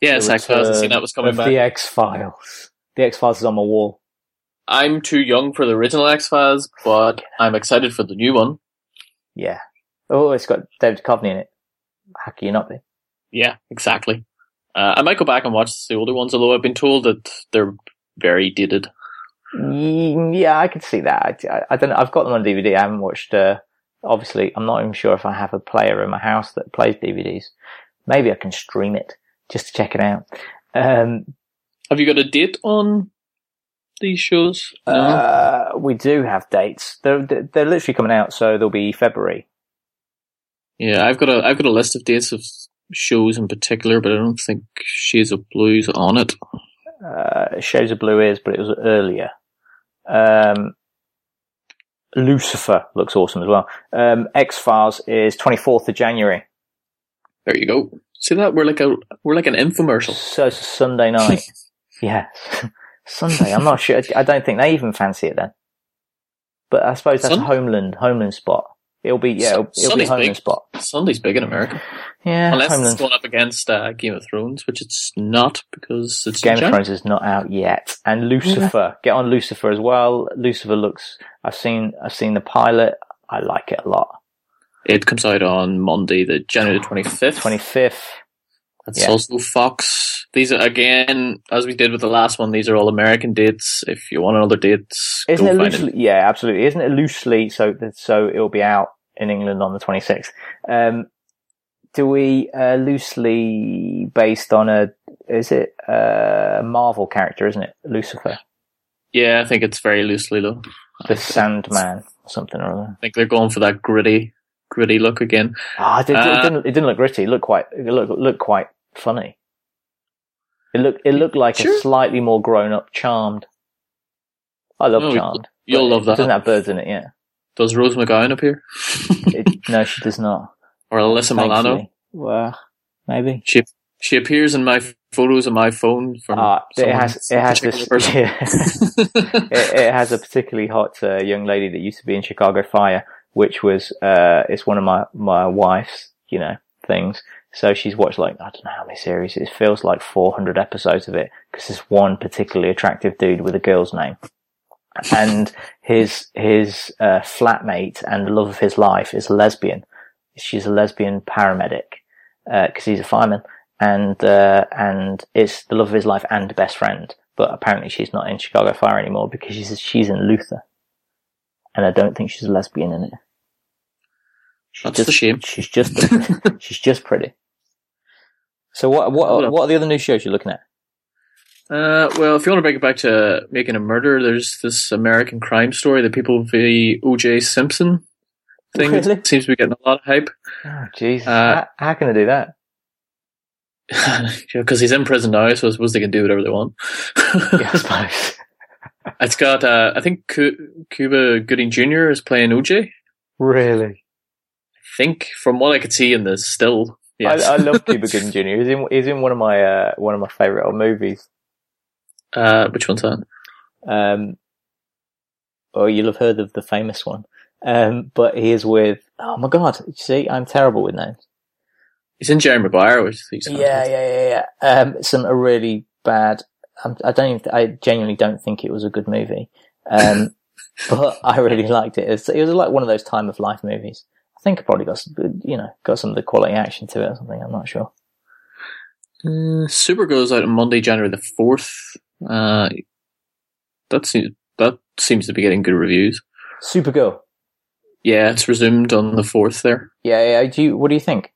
yes, X Files. I seen that was coming back. The X Files. The X Files is on my wall. I'm too young for the original X Files, but I'm excited for the new one. Yeah. Oh, it's got David Duchovny in it. How can you not be? Yeah, exactly. Uh, I might go back and watch the older ones, although I've been told that they're very dated. Mm, Yeah, I could see that. I, I don't know. I've got them on DVD. I haven't watched, uh, obviously, I'm not even sure if I have a player in my house that plays DVDs. maybe I can stream it just to check it out. Um, Have you got a date on these shows? No. uh, we do have dates. They're, they're they're literally coming out, so they'll be February. yeah, I've got a I've got a list of dates of shows in particular, but I don't think Shades of Blue's on it. Uh, Shades of Blue is, but it was earlier. Um, Lucifer looks awesome as well. Um, X Files is 24th of January. There you go. See that we're like a we're like an infomercial. So it's a Sunday night. yes. Sunday. I'm not sure. I don't think they even fancy it then. But I suppose that's Sun- a Homeland, Homeland spot. It'll be, yeah, it'll, it'll be Homeland big. spot. Sunday's big in America, Yeah, unless Homeland. it's going up against uh, Game of Thrones, which it's not because it's Game of Thrones is not out yet. And Lucifer. Get on Lucifer as well. Lucifer looks, I've seen, I've seen the pilot. I like it a lot. It comes out on Monday, the January the twenty fifth. 25th. It's Yeah. also Fox. These are again, as we did with the last one. These are all American dates. If you want another date, Isn't go it loosely? Yeah, absolutely. Isn't it loosely? So that so it'll be out in England on the 26th. Um, do we uh, loosely based on a? Is it a Marvel character? Isn't it Lucifer, Yeah, I think it's very loosely though. the Sandman, or something or other? I think they're going for that gritty, gritty look again. Ah, it, did, Uh, it didn't. It didn't look gritty. It looked quite. It looked looked quite funny. It looked. It looked like a slightly more grown up Charmed. I love Oh, Charmed. you'll love that. Doesn't have birds in it yet. Does Rose McGowan appear? It, no, she does not. or Alyssa Milano? Well, maybe. She she appears in my photos on my phone from. Uh, it has it has this yeah. it, it has a particularly hot uh, young lady that used to be in Chicago Fire, which was uh, it's one of my my wife's you know things. So she's watched like I don't know how many series. It feels like 400 episodes of it because there's one particularly attractive dude with a girl's name, and his his uh, flatmate and the love of his life is a lesbian. She's a lesbian paramedic because he's a fireman and uh, and it's the love of his life and best friend. But apparently she's not in Chicago Fire anymore because she's she's in Lucifer, and I don't think she's a lesbian in it. She's That's just, a shame. She's just she's just pretty. So what what what are the other new shows you're looking at? Uh, well, if you want to bring it back to making a murder, there's this American crime story, the People v. O.J. Simpson thing. Really? That seems to be getting a lot of hype. Oh, Jesus, Uh, how, how can I do that? Because he's in prison now, so I suppose they can do whatever they want. Yeah, I suppose. It's got, uh, I think Cu- Cuba Gooding Jr. is playing OJ. really, I think, from what I could see in the still. Yes. I, I love Cuba Gooding Jr. He's in he's in one of my uh, one of my favorite old movies. uh, which one's that? Um, oh, you'll have heard of the famous one. Um, but he is with, oh my god, you see, I'm terrible with names. He's in Jerry Maguire, which he's Yeah, yeah, yeah, yeah. Um, some a really bad, I don't even, I genuinely don't think it was a good movie. Um, but I really liked it. It's, it was like one of those time of life movies. I think it probably got, some, you know, got some of the quality action to it or something. I'm not sure. Uh, Super goes out on Monday, January the 4th. Uh, that seems, that seems to be getting good reviews. Super Supergirl. Yeah, it's resumed on the 4th there. Yeah, yeah. Do you, what do you think?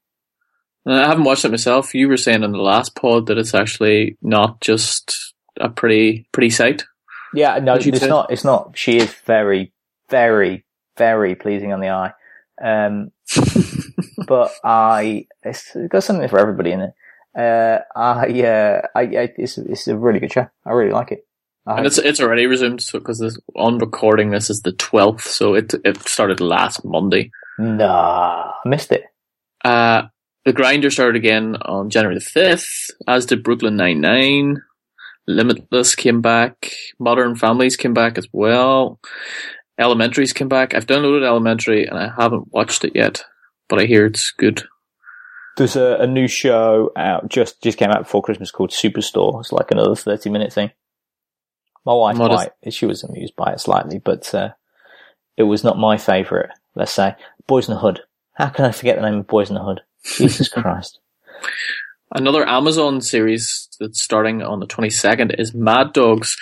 Uh, I haven't watched it myself. You were saying in the last pod that it's actually not just a pretty, pretty sight. Yeah, no, it's say? not. It's not. She is very, very, very pleasing on the eye. Um, but I, it's got something for everybody in it. Uh, I, uh, I, I it's, it's a really good show. I really like it. I And it's it's already resumed so because this on recording this is the twelfth, so it it started last Monday. nah, I missed it. Uh the grinder started again on January the fifth, as did Brooklyn Nine Nine. Limitless came back. Modern Families came back as well. Elementaries came back. I've downloaded Elementary and I haven't watched it yet, but I hear it's good. There's a, a new show out just just came out before Christmas called Superstore. It's like another thirty minute thing. My wife quite she was amused by it slightly, but uh, it was not my favourite. Let's say Boys in the Hood. How can I forget the name of Boys in the Hood? Jesus Christ! Another Amazon series that's starting on the 22nd is Mad Dogs.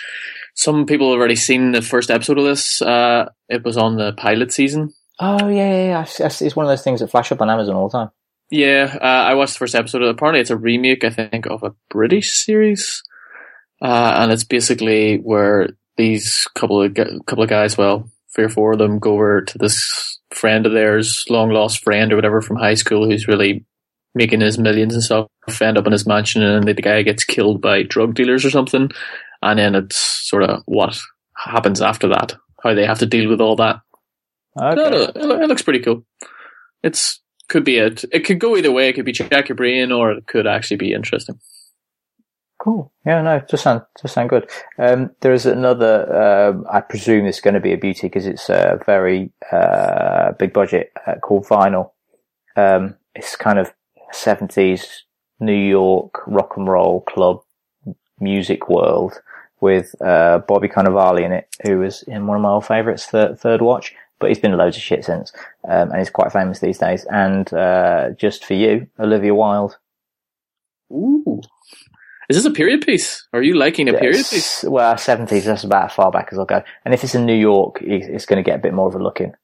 Some people have already seen the first episode of this. Uh, it was on the pilot season. Oh yeah, yeah, yeah. It's one of those things that flash up on Amazon all the time. Yeah, uh, I watched the first episode. Apparently, it's a remake, I think, of a British series, uh, and it's basically where these couple of couple of guys, well, three or four of them, go over to this friend of theirs, long lost friend or whatever from high school, who's really making his millions and stuff. End up in his mansion, and the guy gets killed by drug dealers or something, and then it's sort of what happens after that, how they have to deal with all that. Okay. No, no, it, it looks pretty cool. It's could be it. It could go either way. It could be check your brain, or it could actually be interesting. Cool. Yeah, no, just sound just sound good. Um, there is another. Um, I presume it's going to be a beauty because it's a very uh, big budget uh, called Vinyl. Um, it's kind of seventies New York rock and roll club music world with uh, Bobby Cannavale in it, who was in one of my old favourites, Third, Third Watch. But he's been loads of shit since, um, and he's quite famous these days. And uh, just for you, Olivia Wilde. Ooh, is this a period piece? Are you liking a period piece? Well, seventies. That's about as far back as I'll go. And if it's in New York, it's going to get a bit more of a look in.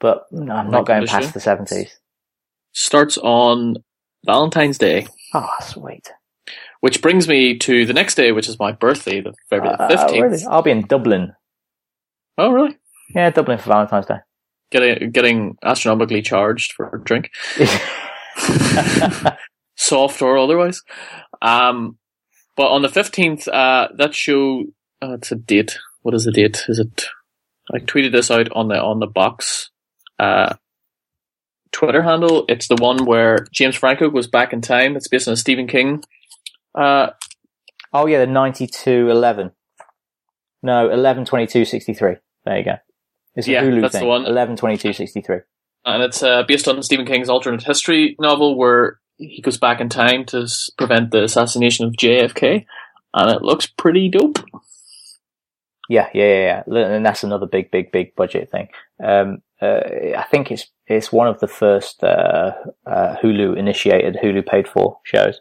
But no, I'm not Like going past the seventies. Starts on Valentine's Day, Oh, sweet. which brings me to the next day, which is my birthday, the February Uh, fifteenth. really? I'll be in Dublin. Oh, really? Yeah, Dublin for Valentine's Day. Getting getting astronomically charged for a drink, soft or otherwise. Um, but on the fifteenth, uh, that show. Uh, it's a date. What is the date? Is it? I tweeted this out on the on the box. Uh, Twitter handle. It's the one where James Franco goes back in time. It's based on a Stephen King. Uh, oh yeah, the ninety-two eleven. No, eleven twenty-two sixty-three. There you go. It's a Yeah, Hulu that's the one. Eleven twenty-two sixty-three. and it's uh, based on Stephen King's alternate history novel where he goes back in time to s- prevent the assassination of JFK, and it looks pretty dope. Yeah, yeah, yeah, yeah. And that's another big, big, big budget thing. Um, uh, I think it's it's one of the first uh, uh, Hulu initiated, Hulu paid for shows.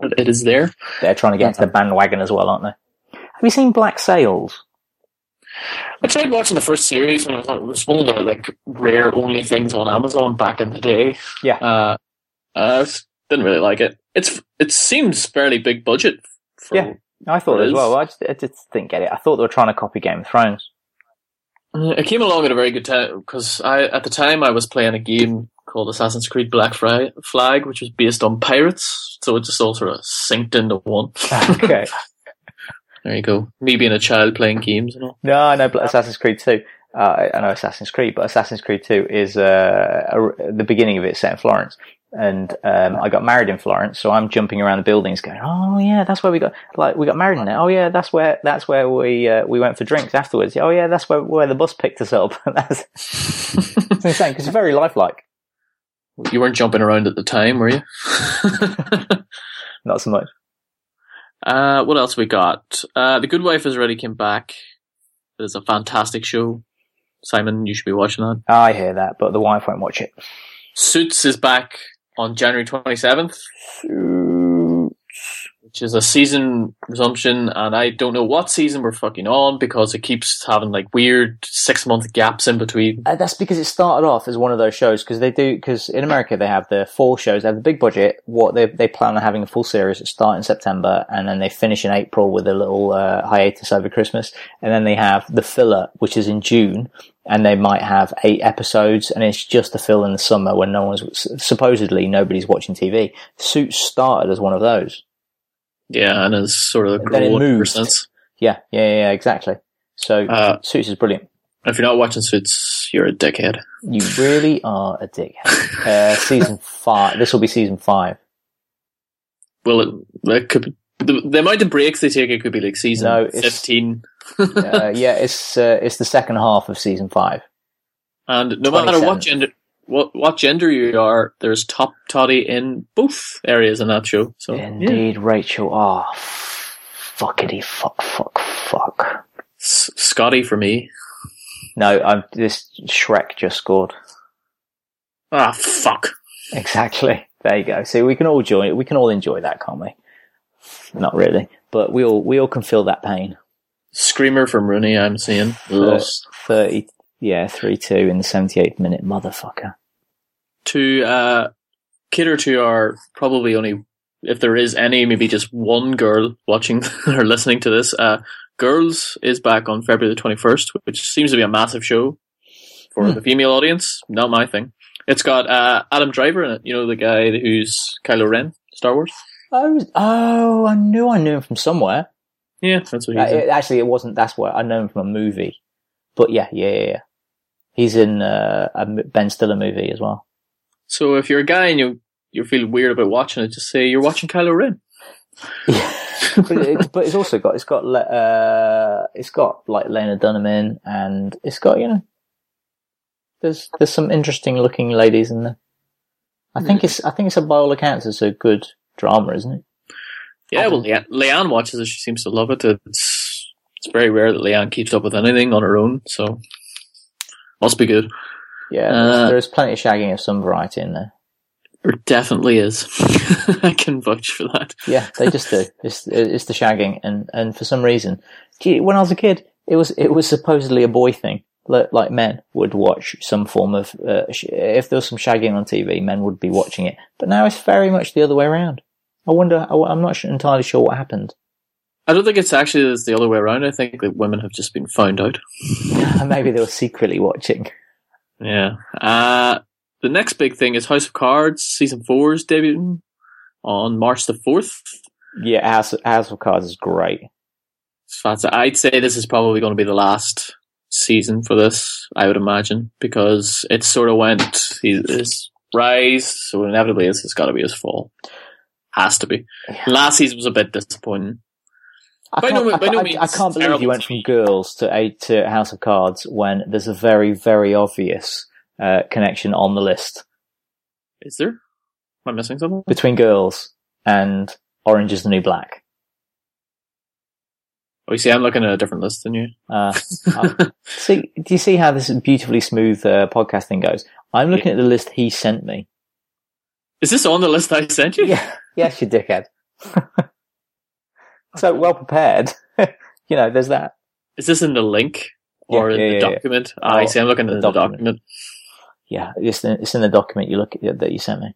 It is there. They're trying to get into the bandwagon as well, aren't they? Have you seen Black Sails? I tried watching the first series, and I thought it was one of the like rare only things on Amazon back in the day. Yeah. Uh, I s- didn't really like it. It's it seems fairly big budget. For, Yeah. I thought It as well. I just, I just didn't get it. I thought they were trying to copy Game of Thrones. It came along at a very good time because I, at the time, I was playing a game called Assassin's Creed Black Fri- Flag, which was based on pirates. So it just all sort of synced into one. Okay. There you go. Me being a child playing games and all. no, I know Assassin's Creed 2. Uh, I- I know Assassin's Creed, but Assassin's Creed 2 is uh, a, the beginning of it set in Florence. And um, I got married in Florence, so I'm jumping around the buildings, going, "Oh yeah, that's where we got like we got married in there. Oh yeah, that's where that's where we uh, we went for drinks afterwards. Oh yeah, that's where where the bus picked us up. that's it's insane because it's very lifelike. You weren't jumping around at the time, were you? Not so much. uh, what else we got? Uh, the Good Wife has already came back. It is a fantastic show. Simon, you should be watching that. I hear that, but the wife won't watch it. Suits is back on January 27th. Which is a season resumption, and I don't know what season we're fucking on because it keeps having like weird six month gaps in between. Uh, that's because it started off as one of those shows because they do because in America they have the fall shows, they have the big budget. What they they plan on having a full series that start in September and then they finish in April with a little uh, hiatus over Christmas, and then they have the filler which is in June, and they might have eight episodes, and it's just a fill in the summer when no one's supposedly nobody's watching TV. Suits started as one of those. Yeah, and it's sort of Then it ever moved. Yeah, yeah, yeah, yeah, exactly. So Uh, Suits is brilliant. if you're not watching Suits, you're a dickhead. You really are a dickhead. Uh, season five. This will be season five. Well, it, it could be, the, the amount of breaks they take, it could be like season No, 15. uh, yeah, it's uh, it's the second half of season five. and no matter 27. what gender, what, what gender you are, there's top toddy in both areas in that show. So, yeah. Indeed, Rachel. Oh, fuckity fuck, fuck, fuck. S- Scotty for me. No, I'm this Shrek just scored. Ah, fuck. Exactly. There you go. See, we can all join. We can all enjoy that, can't we? Not really, but we all we all can feel that pain. Screamer from Rooney, I'm seeing. 30, Yeah, 3-2 in the 78th minute, motherfucker. To uh, cater to our probably only, if there is any, maybe just one girl watching or listening to this, uh, Girls is back on February the 21st, which seems to be a massive show for Hmm. the female audience. Not my thing. It's got uh, Adam Driver in it, you know, the guy who's Kylo Ren, Star Wars. Oh, oh, I knew I knew him from somewhere. Yeah, that's what Uh, he's it- actually, it wasn't. That's where I know him from a movie. But yeah, yeah, yeah. yeah. He's in uh, a Ben Stiller movie as well. So if you're a guy and you you feel weird about watching it, just say you're watching Kylo Ren. but, it, but it's also got it's got uh, it's got like Lena Dunham in, and it's got you know, there's there's some interesting looking ladies in there. I think it's I think it's a by all accounts it's a good drama, isn't it? Yeah, well, Le- Leanne watches it. She seems to love it. It's it's very rare that Leanne keeps up with anything on her own, so must be good. Yeah, Uh, there's plenty of shagging of some variety in there. There definitely is. I can vouch for that. Yeah, they just do. It's it's the shagging, and and for some reason, gee, when I was a kid, it was it was supposedly a boy thing. Like, like men would watch some form of uh, sh- if there was some shagging on TV, men would be watching it. But now it's very much the other way around. I wonder. I- I'm not entirely sure what happened. I don't think it's actually it's the other way around. I think that women have just been found out. Maybe they were secretly watching. Yeah. Uh, the next big thing is House of Cards season four is debuting on March the fourth. Yeah, House House of Cards is great. So I'd say this is probably going to be the last season for this. I would imagine because it sort of went his rise, so inevitably it's got to be his fall. Has to be. Last season was a bit disappointing. I By can't, no- by no I- means I can't believe you went from Girls to a, to House of Cards when there's a very very obvious uh, connection on the list Is there? Am I missing something? between Girls and Orange is the New Black. Oh, you see, I'm looking at a different list than you. Uh, see, do you see how this beautifully smooth uh, podcasting goes? I'm looking at the list he sent me. Is this on the list I sent you? Yeah, yes, you dickhead. so well prepared. you know, there's that. Is this in the link or Yeah, in the yeah, yeah. document? Ah, I Oh, see. I'm looking at the the document. document. Yeah, it's in, it's in the document you look at that you sent me.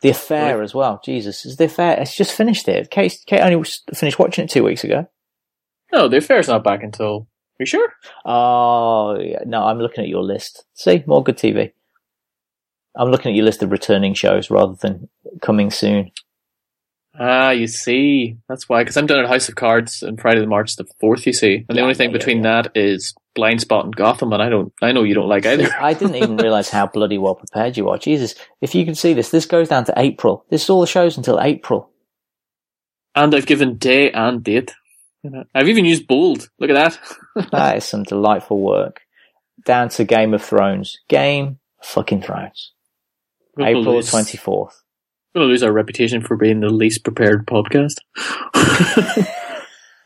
The affair as well. Jesus, is the affair? It's just finished it. Kate, Kate only was- finished watching it two weeks ago. No, the affair's not back until. Are you sure? Oh, yeah. no, I'm looking at your list. See, more good TV. I'm looking at your list of returning shows rather than coming soon. Ah, you see. That's why. Because I'm down at House of Cards on Friday, the March the fourth. You see, and the only thing yeah, between yeah. that is Blind Spot and Gotham, and I don't. I know you don't like either. I didn't even realize how bloody well prepared you are. Jesus, if you can see this, this goes down to April. This is all the shows until April. and I've given day and date. I've even used bold. Look at that. That is some delightful work. Down to Game of Thrones. Game fucking Thrones. April 24th. We're gonna lose our reputation for being the least prepared podcast.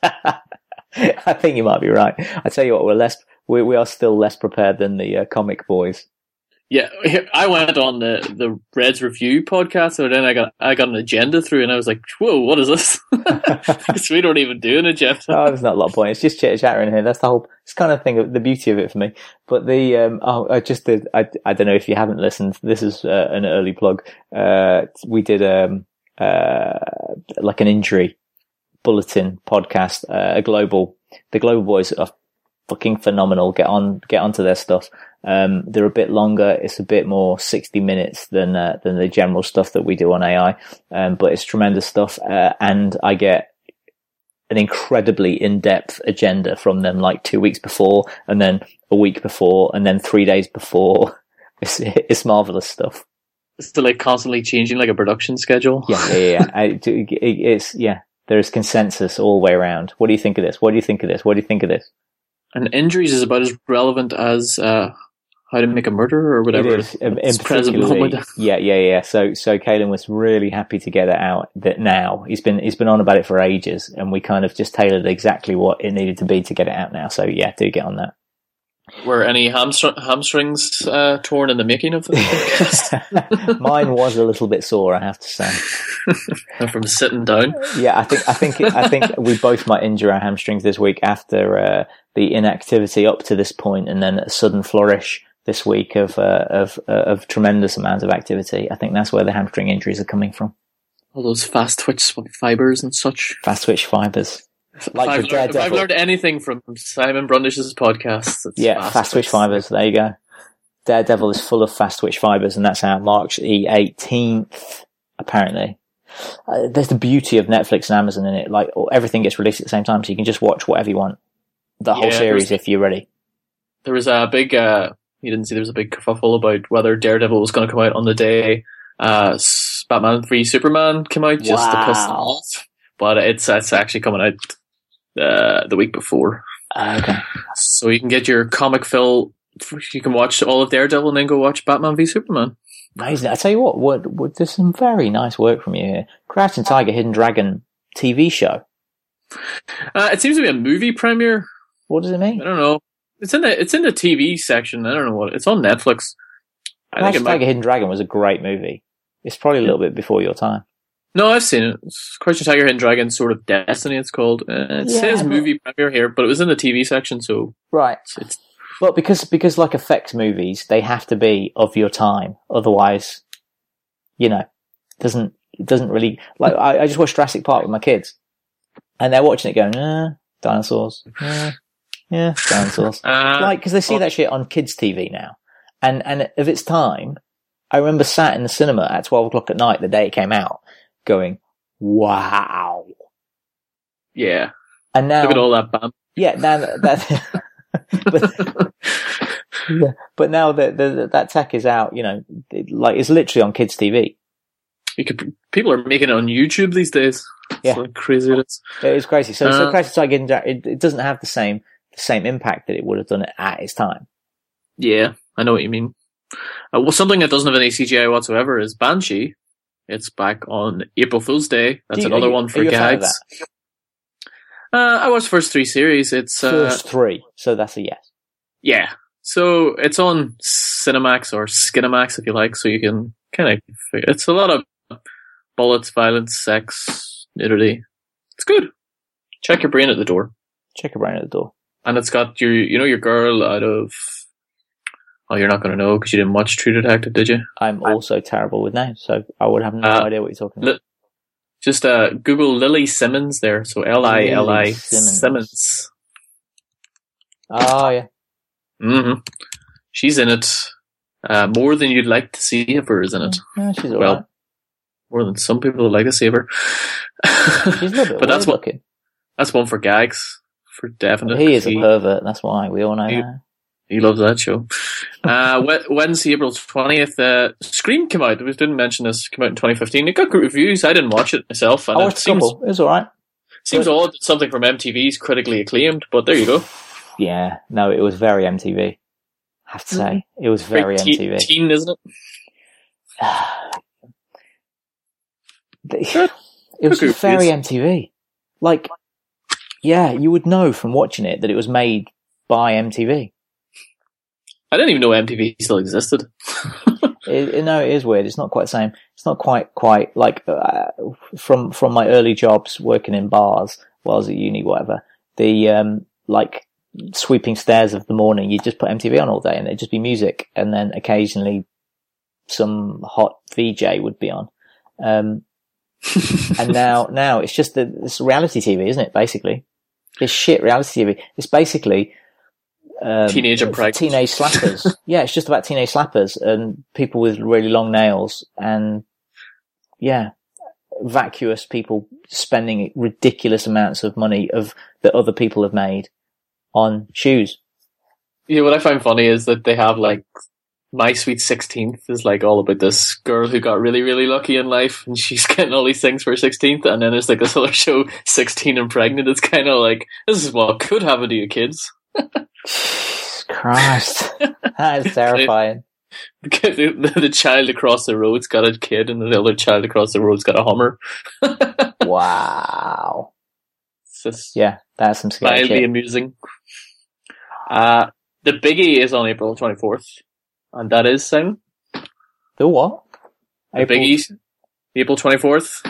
I think you might be right. I tell you what, we're less, we, we are still less prepared than the uh, comic boys. Yeah, I went on the the Reds review podcast, so then I got I got an agenda through, and I was like, "Whoa, what is this?" We don't even do an agenda. oh, there's not a lot of point. It's just chitter chatter in here. That's the whole. It's kind of thing the beauty of it for me. But the um, oh, I just did. I, I don't know if you haven't listened. This is uh, an early plug. Uh, we did um uh like an injury bulletin podcast. Uh, a global. The global boys are fucking phenomenal. Get on, get onto their stuff. Um, they're a bit longer. It's a bit more 60 minutes than, uh, than the general stuff that we do on AI. Um, but it's tremendous stuff. Uh, and I get an incredibly in-depth agenda from them like two weeks before and then a week before and then three days before. It's, it's marvelous stuff. It's still like constantly changing, like a production schedule. Yeah, yeah, yeah. I, it- it's, yeah, there is consensus all the way around. What do you think of this? What do you think of this? What do you think of this? And injuries is about as relevant as uh, how to make a murder or whatever. It is, in, in present moment. yeah, yeah, yeah. So, so Kalen was really happy to get it out that now he's been, he's been on about it for ages and we kind of just tailored exactly what it needed to be to get it out now. So yeah, do get on that. Were any hamstr- hamstrings uh, torn in the making of the podcast Mine was a little bit sore, I have to say. from sitting down? Yeah, I think I think I think we both might injure our hamstrings this week after uh, the inactivity up to this point, and then a sudden flourish this week of uh, of uh, of tremendous amounts of activity. I think that's where the hamstring injuries are coming from. All those fast twitch fibers and such. Fast twitch fibers. Like if, I've the learned, I've learned anything from Simon Brundish's podcast, Yeah, fast, twitch fibers. There you go. Daredevil is full of fast twitch fibers, and that's out March the 18th, apparently. Uh, there's the beauty of Netflix and Amazon in it. Like, everything gets released at the same time, so you can just watch whatever you want. The whole Yeah, series if you're ready. There was a big, uh, you didn't see there was a big kerfuffle about whether Daredevil was going to come out on the day uh, Batman v Superman came out just to piss off. But it's, it's actually coming out uh, the week before. Uh, okay. So you can get your comic fill, you can watch all of Daredevil and then go watch Batman v Superman. Amazing. I tell you what, what, what, there's some very nice work from you here. Crouching Tiger, Hidden Dragon TV show. Uh, it seems to be a movie premiere. What does it mean? I don't know. It's in the it's in the TV section. I don't know what it's on Netflix. I think Crouching might. Tiger, Hidden Dragon was a great movie. It's probably a little bit before your time. No, I've seen it. It's Crouching Tiger, Hidden Dragon, Sword of Destiny. It's called. Uh, it Yeah, says movie premiere here, but it was in the TV section, so Right. it's, But because because like effects movies, they have to be of your time. Otherwise, you know, doesn't it doesn't really like. I, I just watched Jurassic Park with my kids, and they're watching it going, uh, dinosaurs, yeah, yeah, dinosaurs. uh, like because they see that shit on kids' TV now, and and of its time, I remember sat in the cinema at twelve o'clock at night the day it came out, going, wow. yeah. And now, Look at all that bump. yeah, now that, that but, yeah, but now that that that tech is out, you know, it, like it's literally on kids' TV. You could people are making it on YouTube these days. Yeah. It's like crazy it is. It is crazy. So, so Uh, Crazy Tiger, Hidden Dra- it, it doesn't have the same the same impact that it would have done at its time. Yeah, I know what you mean. Uh, well, something that doesn't have any CGI whatsoever is Banshee. It's back on April Fool's Day. That's you- another you- one for are you a fan of gags. Uh, I watched the first three series. It's uh, First three, so that's a yes. yeah. So it's on Cinemax or Skinemax if you like. So you can kind of. It's a lot of bullets, violence, sex, nudity. It's good. Check your brain at the door, Check your brain at the door. and it's got your you know your girl out of. Oh, you're not going to know because you didn't watch True Detective, did you? I'm also terrible with names, so I would have no Uh, idea what you're talking about. Li- Just uh, Google Lili Simmons there. So L I L I Simmons. Simmons. Oh yeah, hmm She's in it. Uh, more than you'd like to see of her is in it. yeah she's Well, alright. More than some people would like to see of her. She's a little bit but that's weird what looking. that's one for gags for definite. He is a he, pervert. That's why we all know he- that. He loves that show. Uh, Wednesday, April twentieth, uh, Scream came out. We didn't mention this. Came out in twenty fifteen. It got good reviews. I didn't watch it myself, and I it watched a seems couple. It was alright. seems odd that something from MTV is critically acclaimed. But there you go. Yeah, no, it was very MTV. I have to say, it was very Very teen, MTV. teen, isn't it? It was very. MTV. Like, yeah, you would know from watching it that it was made by MTV. I didn't even know MTV still existed. It, it- no, it is weird. It's not quite the same. It's not quite quite like uh, from from my early jobs working in bars while I was at uni, whatever. The um like sweeping stairs of the morning, you'd just put MTV on all day, and it'd just be music, and then occasionally some hot VJ would be on. Um, and now now it's just the it's reality TV, isn't it? Basically, it's shit reality TV. It's basically um, Teenage and pregnant. teenage slappers. yeah, it's just about teenage slappers and people with really long nails and yeah, vacuous people spending ridiculous amounts of money of that other people have made on shoes. Yeah, what I find funny is that they have like My Sweet Sixteenth is like all about this girl who got really, really lucky in life, and she's getting all these things for her sixteenth. And then there's like this other show, Sixteen and Pregnant. It's kind of like this is what could happen to you kids. Jesus Christ. that is terrifying. The, the, the child across the road's got a kid, and the other child across the road's got a Hummer. wow. Yeah, that's some scary mildly shit. amusing. Uh, The biggie is on April twenty fourth, and that is Simon. The what? The biggie, April twenty fourth.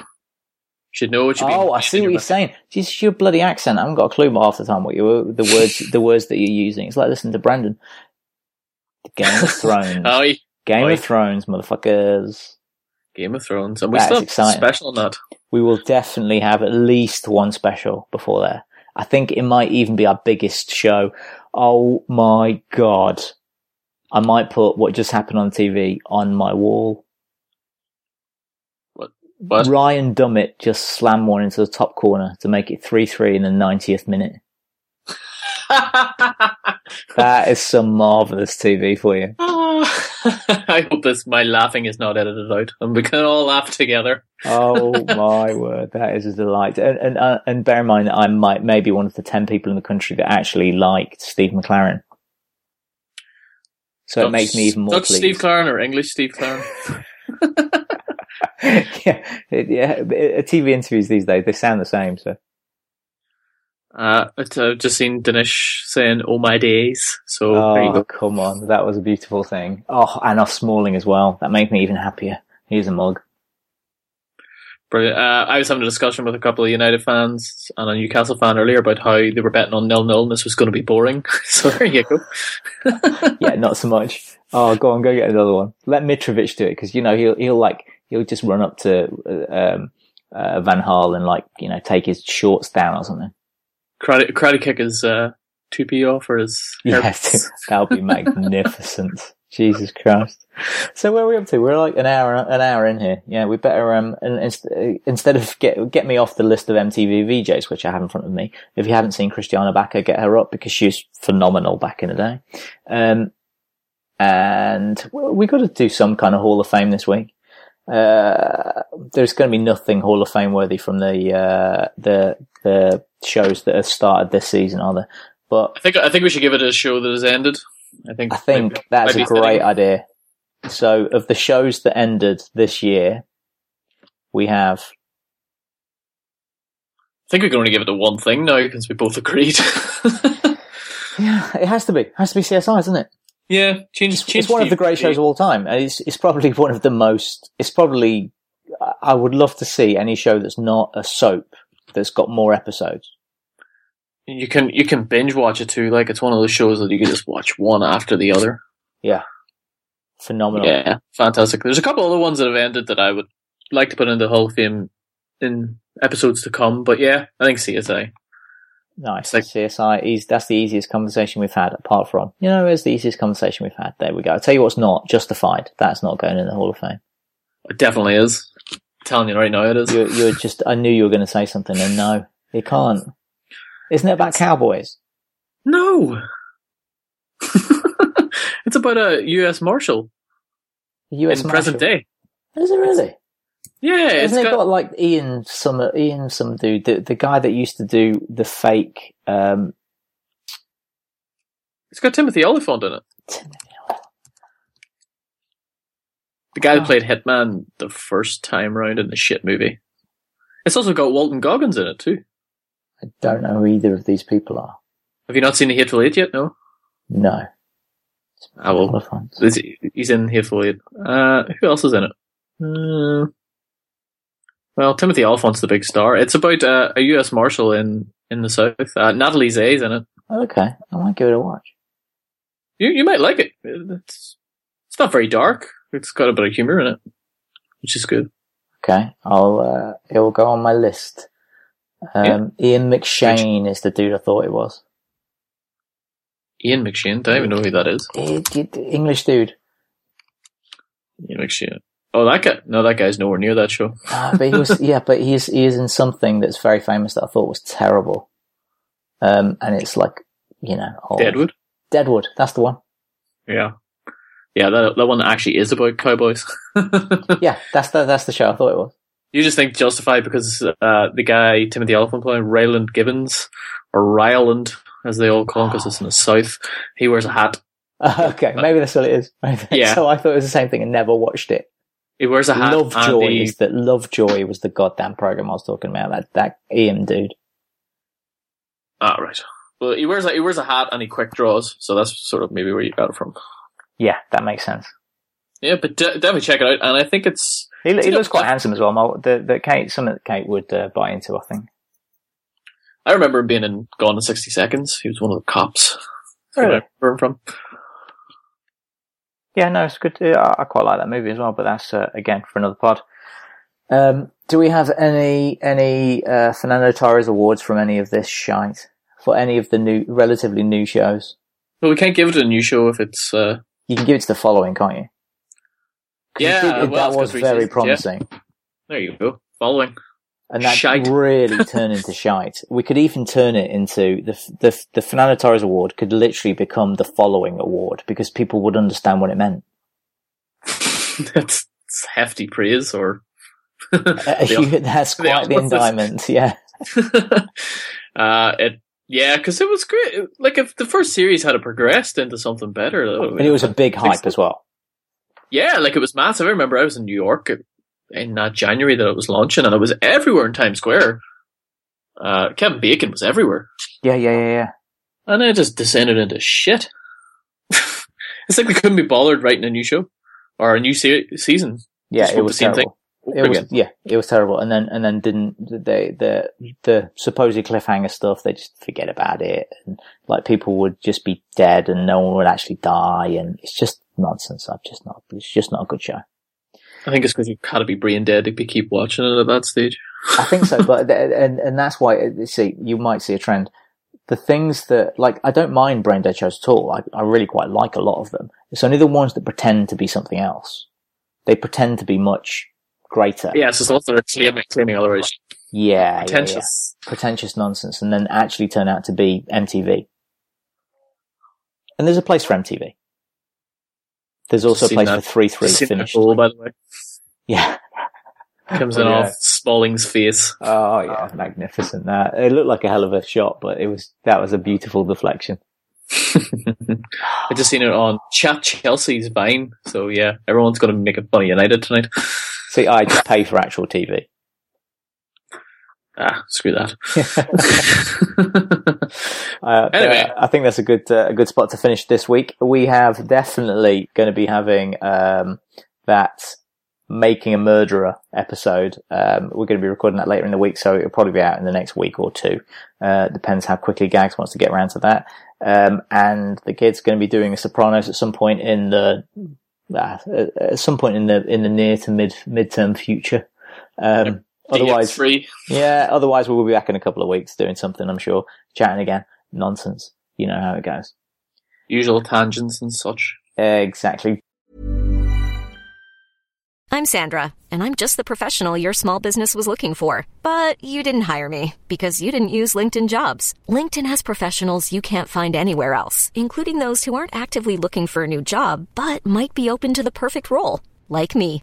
Should know what you mean. Oh, I see what you're saying. Just your bloody accent. I haven't got a clue half the time what you the words the words that you're using. It's like listening to Brandon. Game of Thrones. Oh, Game Oi. of Thrones, motherfuckers. Game of Thrones, and we That's still exciting. special on that. We will definitely have at least one special before there. I think it might even be our biggest show. Oh my god. I might put what just happened on TV on my wall. But Ryan Dummett just slammed one into the top corner to make it 3-3 in the 90th minute. That is some marvellous TV for you. I hope this my laughing is not edited out, and we can all laugh together. Oh my word, that is a delight. And and, uh, and bear in mind, that I might maybe one of the ten people in the country that actually liked Steve McClaren. So it makes me even more Dutch pleased. Steve Claren or English Steve Claren? yeah, yeah. TV interviews these days they sound the same. So Uh, I've just seen Dinesh saying "all my days," so oh come on, that was a beautiful thing. Oh, and off Smalling as well. That made me even happier. He's a mug. Brilliant. Uh, I was having a discussion with a couple of United fans and a Newcastle fan earlier about how they were betting on nil nil, and this was going to be boring. so there you go. yeah, not so much. Oh, go on, go get another one. Let Mitrovic do it because you know he'll he'll like he'll just run up to uh, um, uh, Van Gaal and like you know take his shorts down or something. Karate, karate kick his uh, two p off or his hair- Yes, that'll be magnificent. Jesus Christ! So where are we up to? We're like an hour an hour in here. Yeah, we better um and inst- instead of get get me off the list of MTV VJs, which I have in front of me. If you haven't seen Kristiane Backer, get her up because she was phenomenal back in the day. Um, and we got to do some kind of Hall of Fame this week. Uh, there's going to be nothing Hall of Fame worthy from the uh, the the shows that have started this season, are there? But I think I think we should give it a show that has ended. I think I think maybe- that's might a great idea. So, of the shows that ended this year, we have I think we can only give it to one thing now because we both agreed. yeah, it has to be, it has to be CSI, isn't it? Yeah, change. It's, change it's one of the great shows of all time, and it's it's probably one of the most. It's probably I- I would love to see any show that's not a soap that's got more episodes. You can you can binge watch it too. Like it's one of those shows that you can just watch one after the other. Yeah, phenomenal. Yeah, fantastic. There's a couple other ones that have ended that I would like to put into Hall of Fame in episodes to come. But yeah, I think CSI. Nice. Like- CSI is that's the easiest conversation we've had apart from you know it's the easiest conversation we've had. There we go. I'll tell you what's not justified. That's not going in the Hall of Fame. It definitely is. I'm telling you right now, it is. You're, you're just. I knew you were going to say something, and no, it can't. Isn't it about cowboys? No. it's about a U.S. Marshal The U.S. in present day. Is it really? Yeah, it's Hasn't it got, got, like Ian some Ian some dude the the guy that used to do the fake um it's got Timothy Olyphant in it. Timothy Olyphant. The guy Oh. that played Hitman the first time round in the shit movie. It's also got Walton Goggins in it too. I don't know who either of these people are. Have you not seen The Hateful Eight yet? No. No. I will. Olyphant. He's in Hateful Eight. Uh, who else is in it? Uh, well, Timothy Olyphant's the big star. It's about uh, a U.S. Marshal in in the South. Uh, Natalie Zea's in it. Okay, I might give it a watch. You you might like it. It's it's not very dark. It's got a bit of humor in it, which is good. Okay, I'll uh, it will go on my list. Um, Ian McShane is the dude I thought it was. Ian McShane. I don't even know who that is. English dude. Ian McShane. Oh, that guy. No, that guy's nowhere near that show. Ah, but he was yeah, but he's he is in something that's very famous that I thought was terrible. Um, and it's like you know, old. Deadwood. Deadwood. That's the one. Yeah, yeah. That that one actually is about cowboys. Yeah, that's the that's the show I thought it was. You just think justified because uh, the guy Timothy Elephant playing Raylan Givens or Ryland as they all call him because it's in the south. He wears a hat. okay, maybe that's what it is. Yeah. so I thought it was the same thing and never watched it. He wears a hat. Lovejoy is that Lovejoy was the goddamn program I was talking about. That that Ian dude. Ah, right. Well, he wears a, he wears a hat and he quick draws, so that's sort of maybe where you got it from. Yeah, that makes sense. Yeah, but de- definitely check it out, and I think it's He, he looks quite handsome as well. My, the, the Kate, something that Kate would uh, buy into, I think. I remember him being in Gone in 60 Seconds. He was one of the cops. That's where I Really? remember him from. Yeah, no, it's good. I I quite like that movie as well, but that's uh, again for another pod. Um, do we have any any uh, Fernando Torres awards from any of this shite for any of the new, relatively new shows? Well, we can't give it a new show if it's, uh, You can give it to the following, can't you? Yeah, it did- well, that was got three very seasons, yeah. promising, there you go. Following. And that Shite. really turn into shite. We could even turn it into the the the Fernando Torres award could literally become the following award because people would understand what it meant. That's hefty praise, or Uh, The- that's quite the opposite. indictment, yeah. uh, it yeah, because it was great. Like if the first series had progressed into something better, though, And it was a big hype as well. Yeah, like it was massive. I remember I was in New York in that January that it was launching, and it was everywhere in Times Square. Uh, Kevin Bacon was everywhere, Yeah, yeah, yeah, yeah. and it just descended into shit. it's like they couldn't be bothered writing a new show or a new se- season. Yeah, it was the same terrible. thing. It was Again. yeah, it was terrible. And then and then didn't they the the supposed cliffhanger stuff? They just forget about it, and like people would just be dead, and no one would actually die, and it's just nonsense. I'm just not. It's just not a good show. I think it's because you've got to be brain dead to keep watching it at that stage. I think so, but and and that's why uh, see you might see a trend. The things that like I don't mind brain dead shows at all. I, I really quite like a lot of them. It's only the ones that pretend to be something else. They pretend to be much greater. Yeah, it's just also they're claiming, claiming otherwise. yeah, yeah, yeah. Pretentious. pretentious nonsense and then actually turn out to be MTV. And there's a place for MTV. There's also a place that- for three three Seen that finished. goal, by the way. Yeah. Comes Oh, in yeah. off Smalling's face. Oh yeah, ah. magnificent. That it looked like a hell of a shot, but it was that was a beautiful deflection. I just seen it on Chat Chelsea's Vine. So yeah, everyone's going to make a fun of United tonight. See, I just pay for actual TV. Ah, screw that. Uh, Anyway. uh, I think that's a good uh, a good spot to finish this week. We have definitely going to be having um, that making a murderer episode. Um, we're going to be recording that later in the week, so it'll probably be out in the next week or two. Uh, depends how quickly Gags wants to get around to that. Um, and the kid's going to be doing a Sopranos at some point in the uh, at some point in the in the near to mid midterm future. Um, otherwise, free. yeah, otherwise we'll be back in a couple of weeks doing something, I'm sure. Chatting again. Nonsense. You know how it goes. Usual tangents and such. Exactly. I'm Sandra, and I'm just the professional your small business was looking for. But you didn't hire me because you didn't use LinkedIn jobs. LinkedIn has professionals you can't find anywhere else, including those who aren't actively looking for a new job but might be open to the perfect role, like me.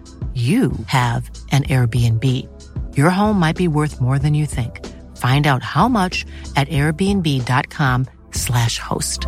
you have an Airbnb. Your home might be worth more than you think. Find out how much at airbnb.com/slash host.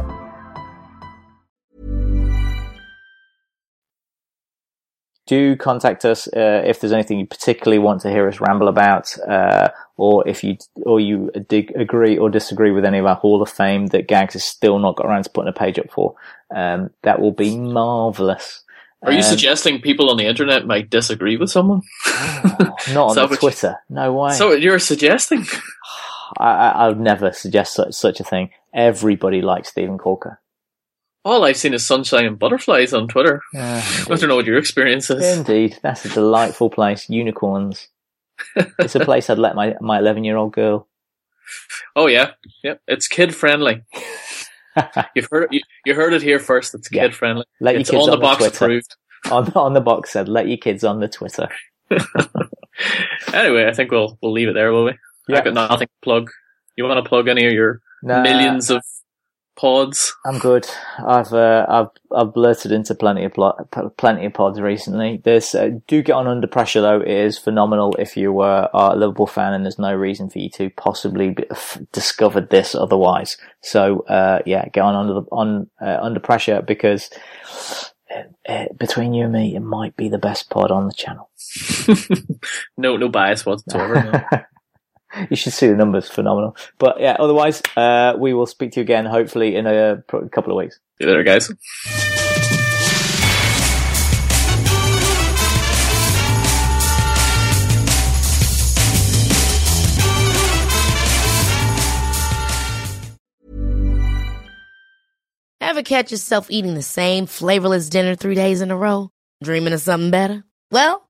do contact us uh, if there's anything you particularly want to hear us ramble about, uh, or if you or you dig, agree or disagree with any of our Hall of Fame that Gags has still not got around to putting a page up for. Um, that will be marvelous. Are you Um, suggesting people on the internet might disagree with someone? not on So the which- Twitter? No way. So you're suggesting? I, would never suggest such, such a thing. Everybody likes Stephen Corker. All I've seen is sunshine and butterflies on Twitter. I don't know what your experience is. Indeed, that's a delightful place. Unicorns. it's a place I'd let my my eleven year old girl. Oh yeah, yeah. It's kid friendly. You've heard you, you heard it here first. It's Yeah. kid friendly. Let your it's kids on the on the box Twitter. approved. on on the box said, "Let your kids on the Twitter." Anyway, I think we'll we'll leave it there, will we? Yeah. I've got nothing to plug. You want to plug any of your Nah. millions of pods? I'm good. I've uh, I've I've blurted into plenty of pl- plenty of pods recently. There's uh, do get on under pressure though. It is phenomenal if you uh, are a Liverpool fan, and there's no reason for you to possibly be, f- discovered this otherwise. So uh, yeah, get on under the, on uh, under pressure because. Uh, uh, between you and me, it might be the best pod on the channel. No, no bias whatsoever. no. you should see the numbers, phenomenal. But yeah, otherwise, uh, we will speak to you again, hopefully in a pro- couple of weeks. See you later, guys. Ever catch yourself eating the same flavorless dinner three days in a row? Dreaming of something better? Well,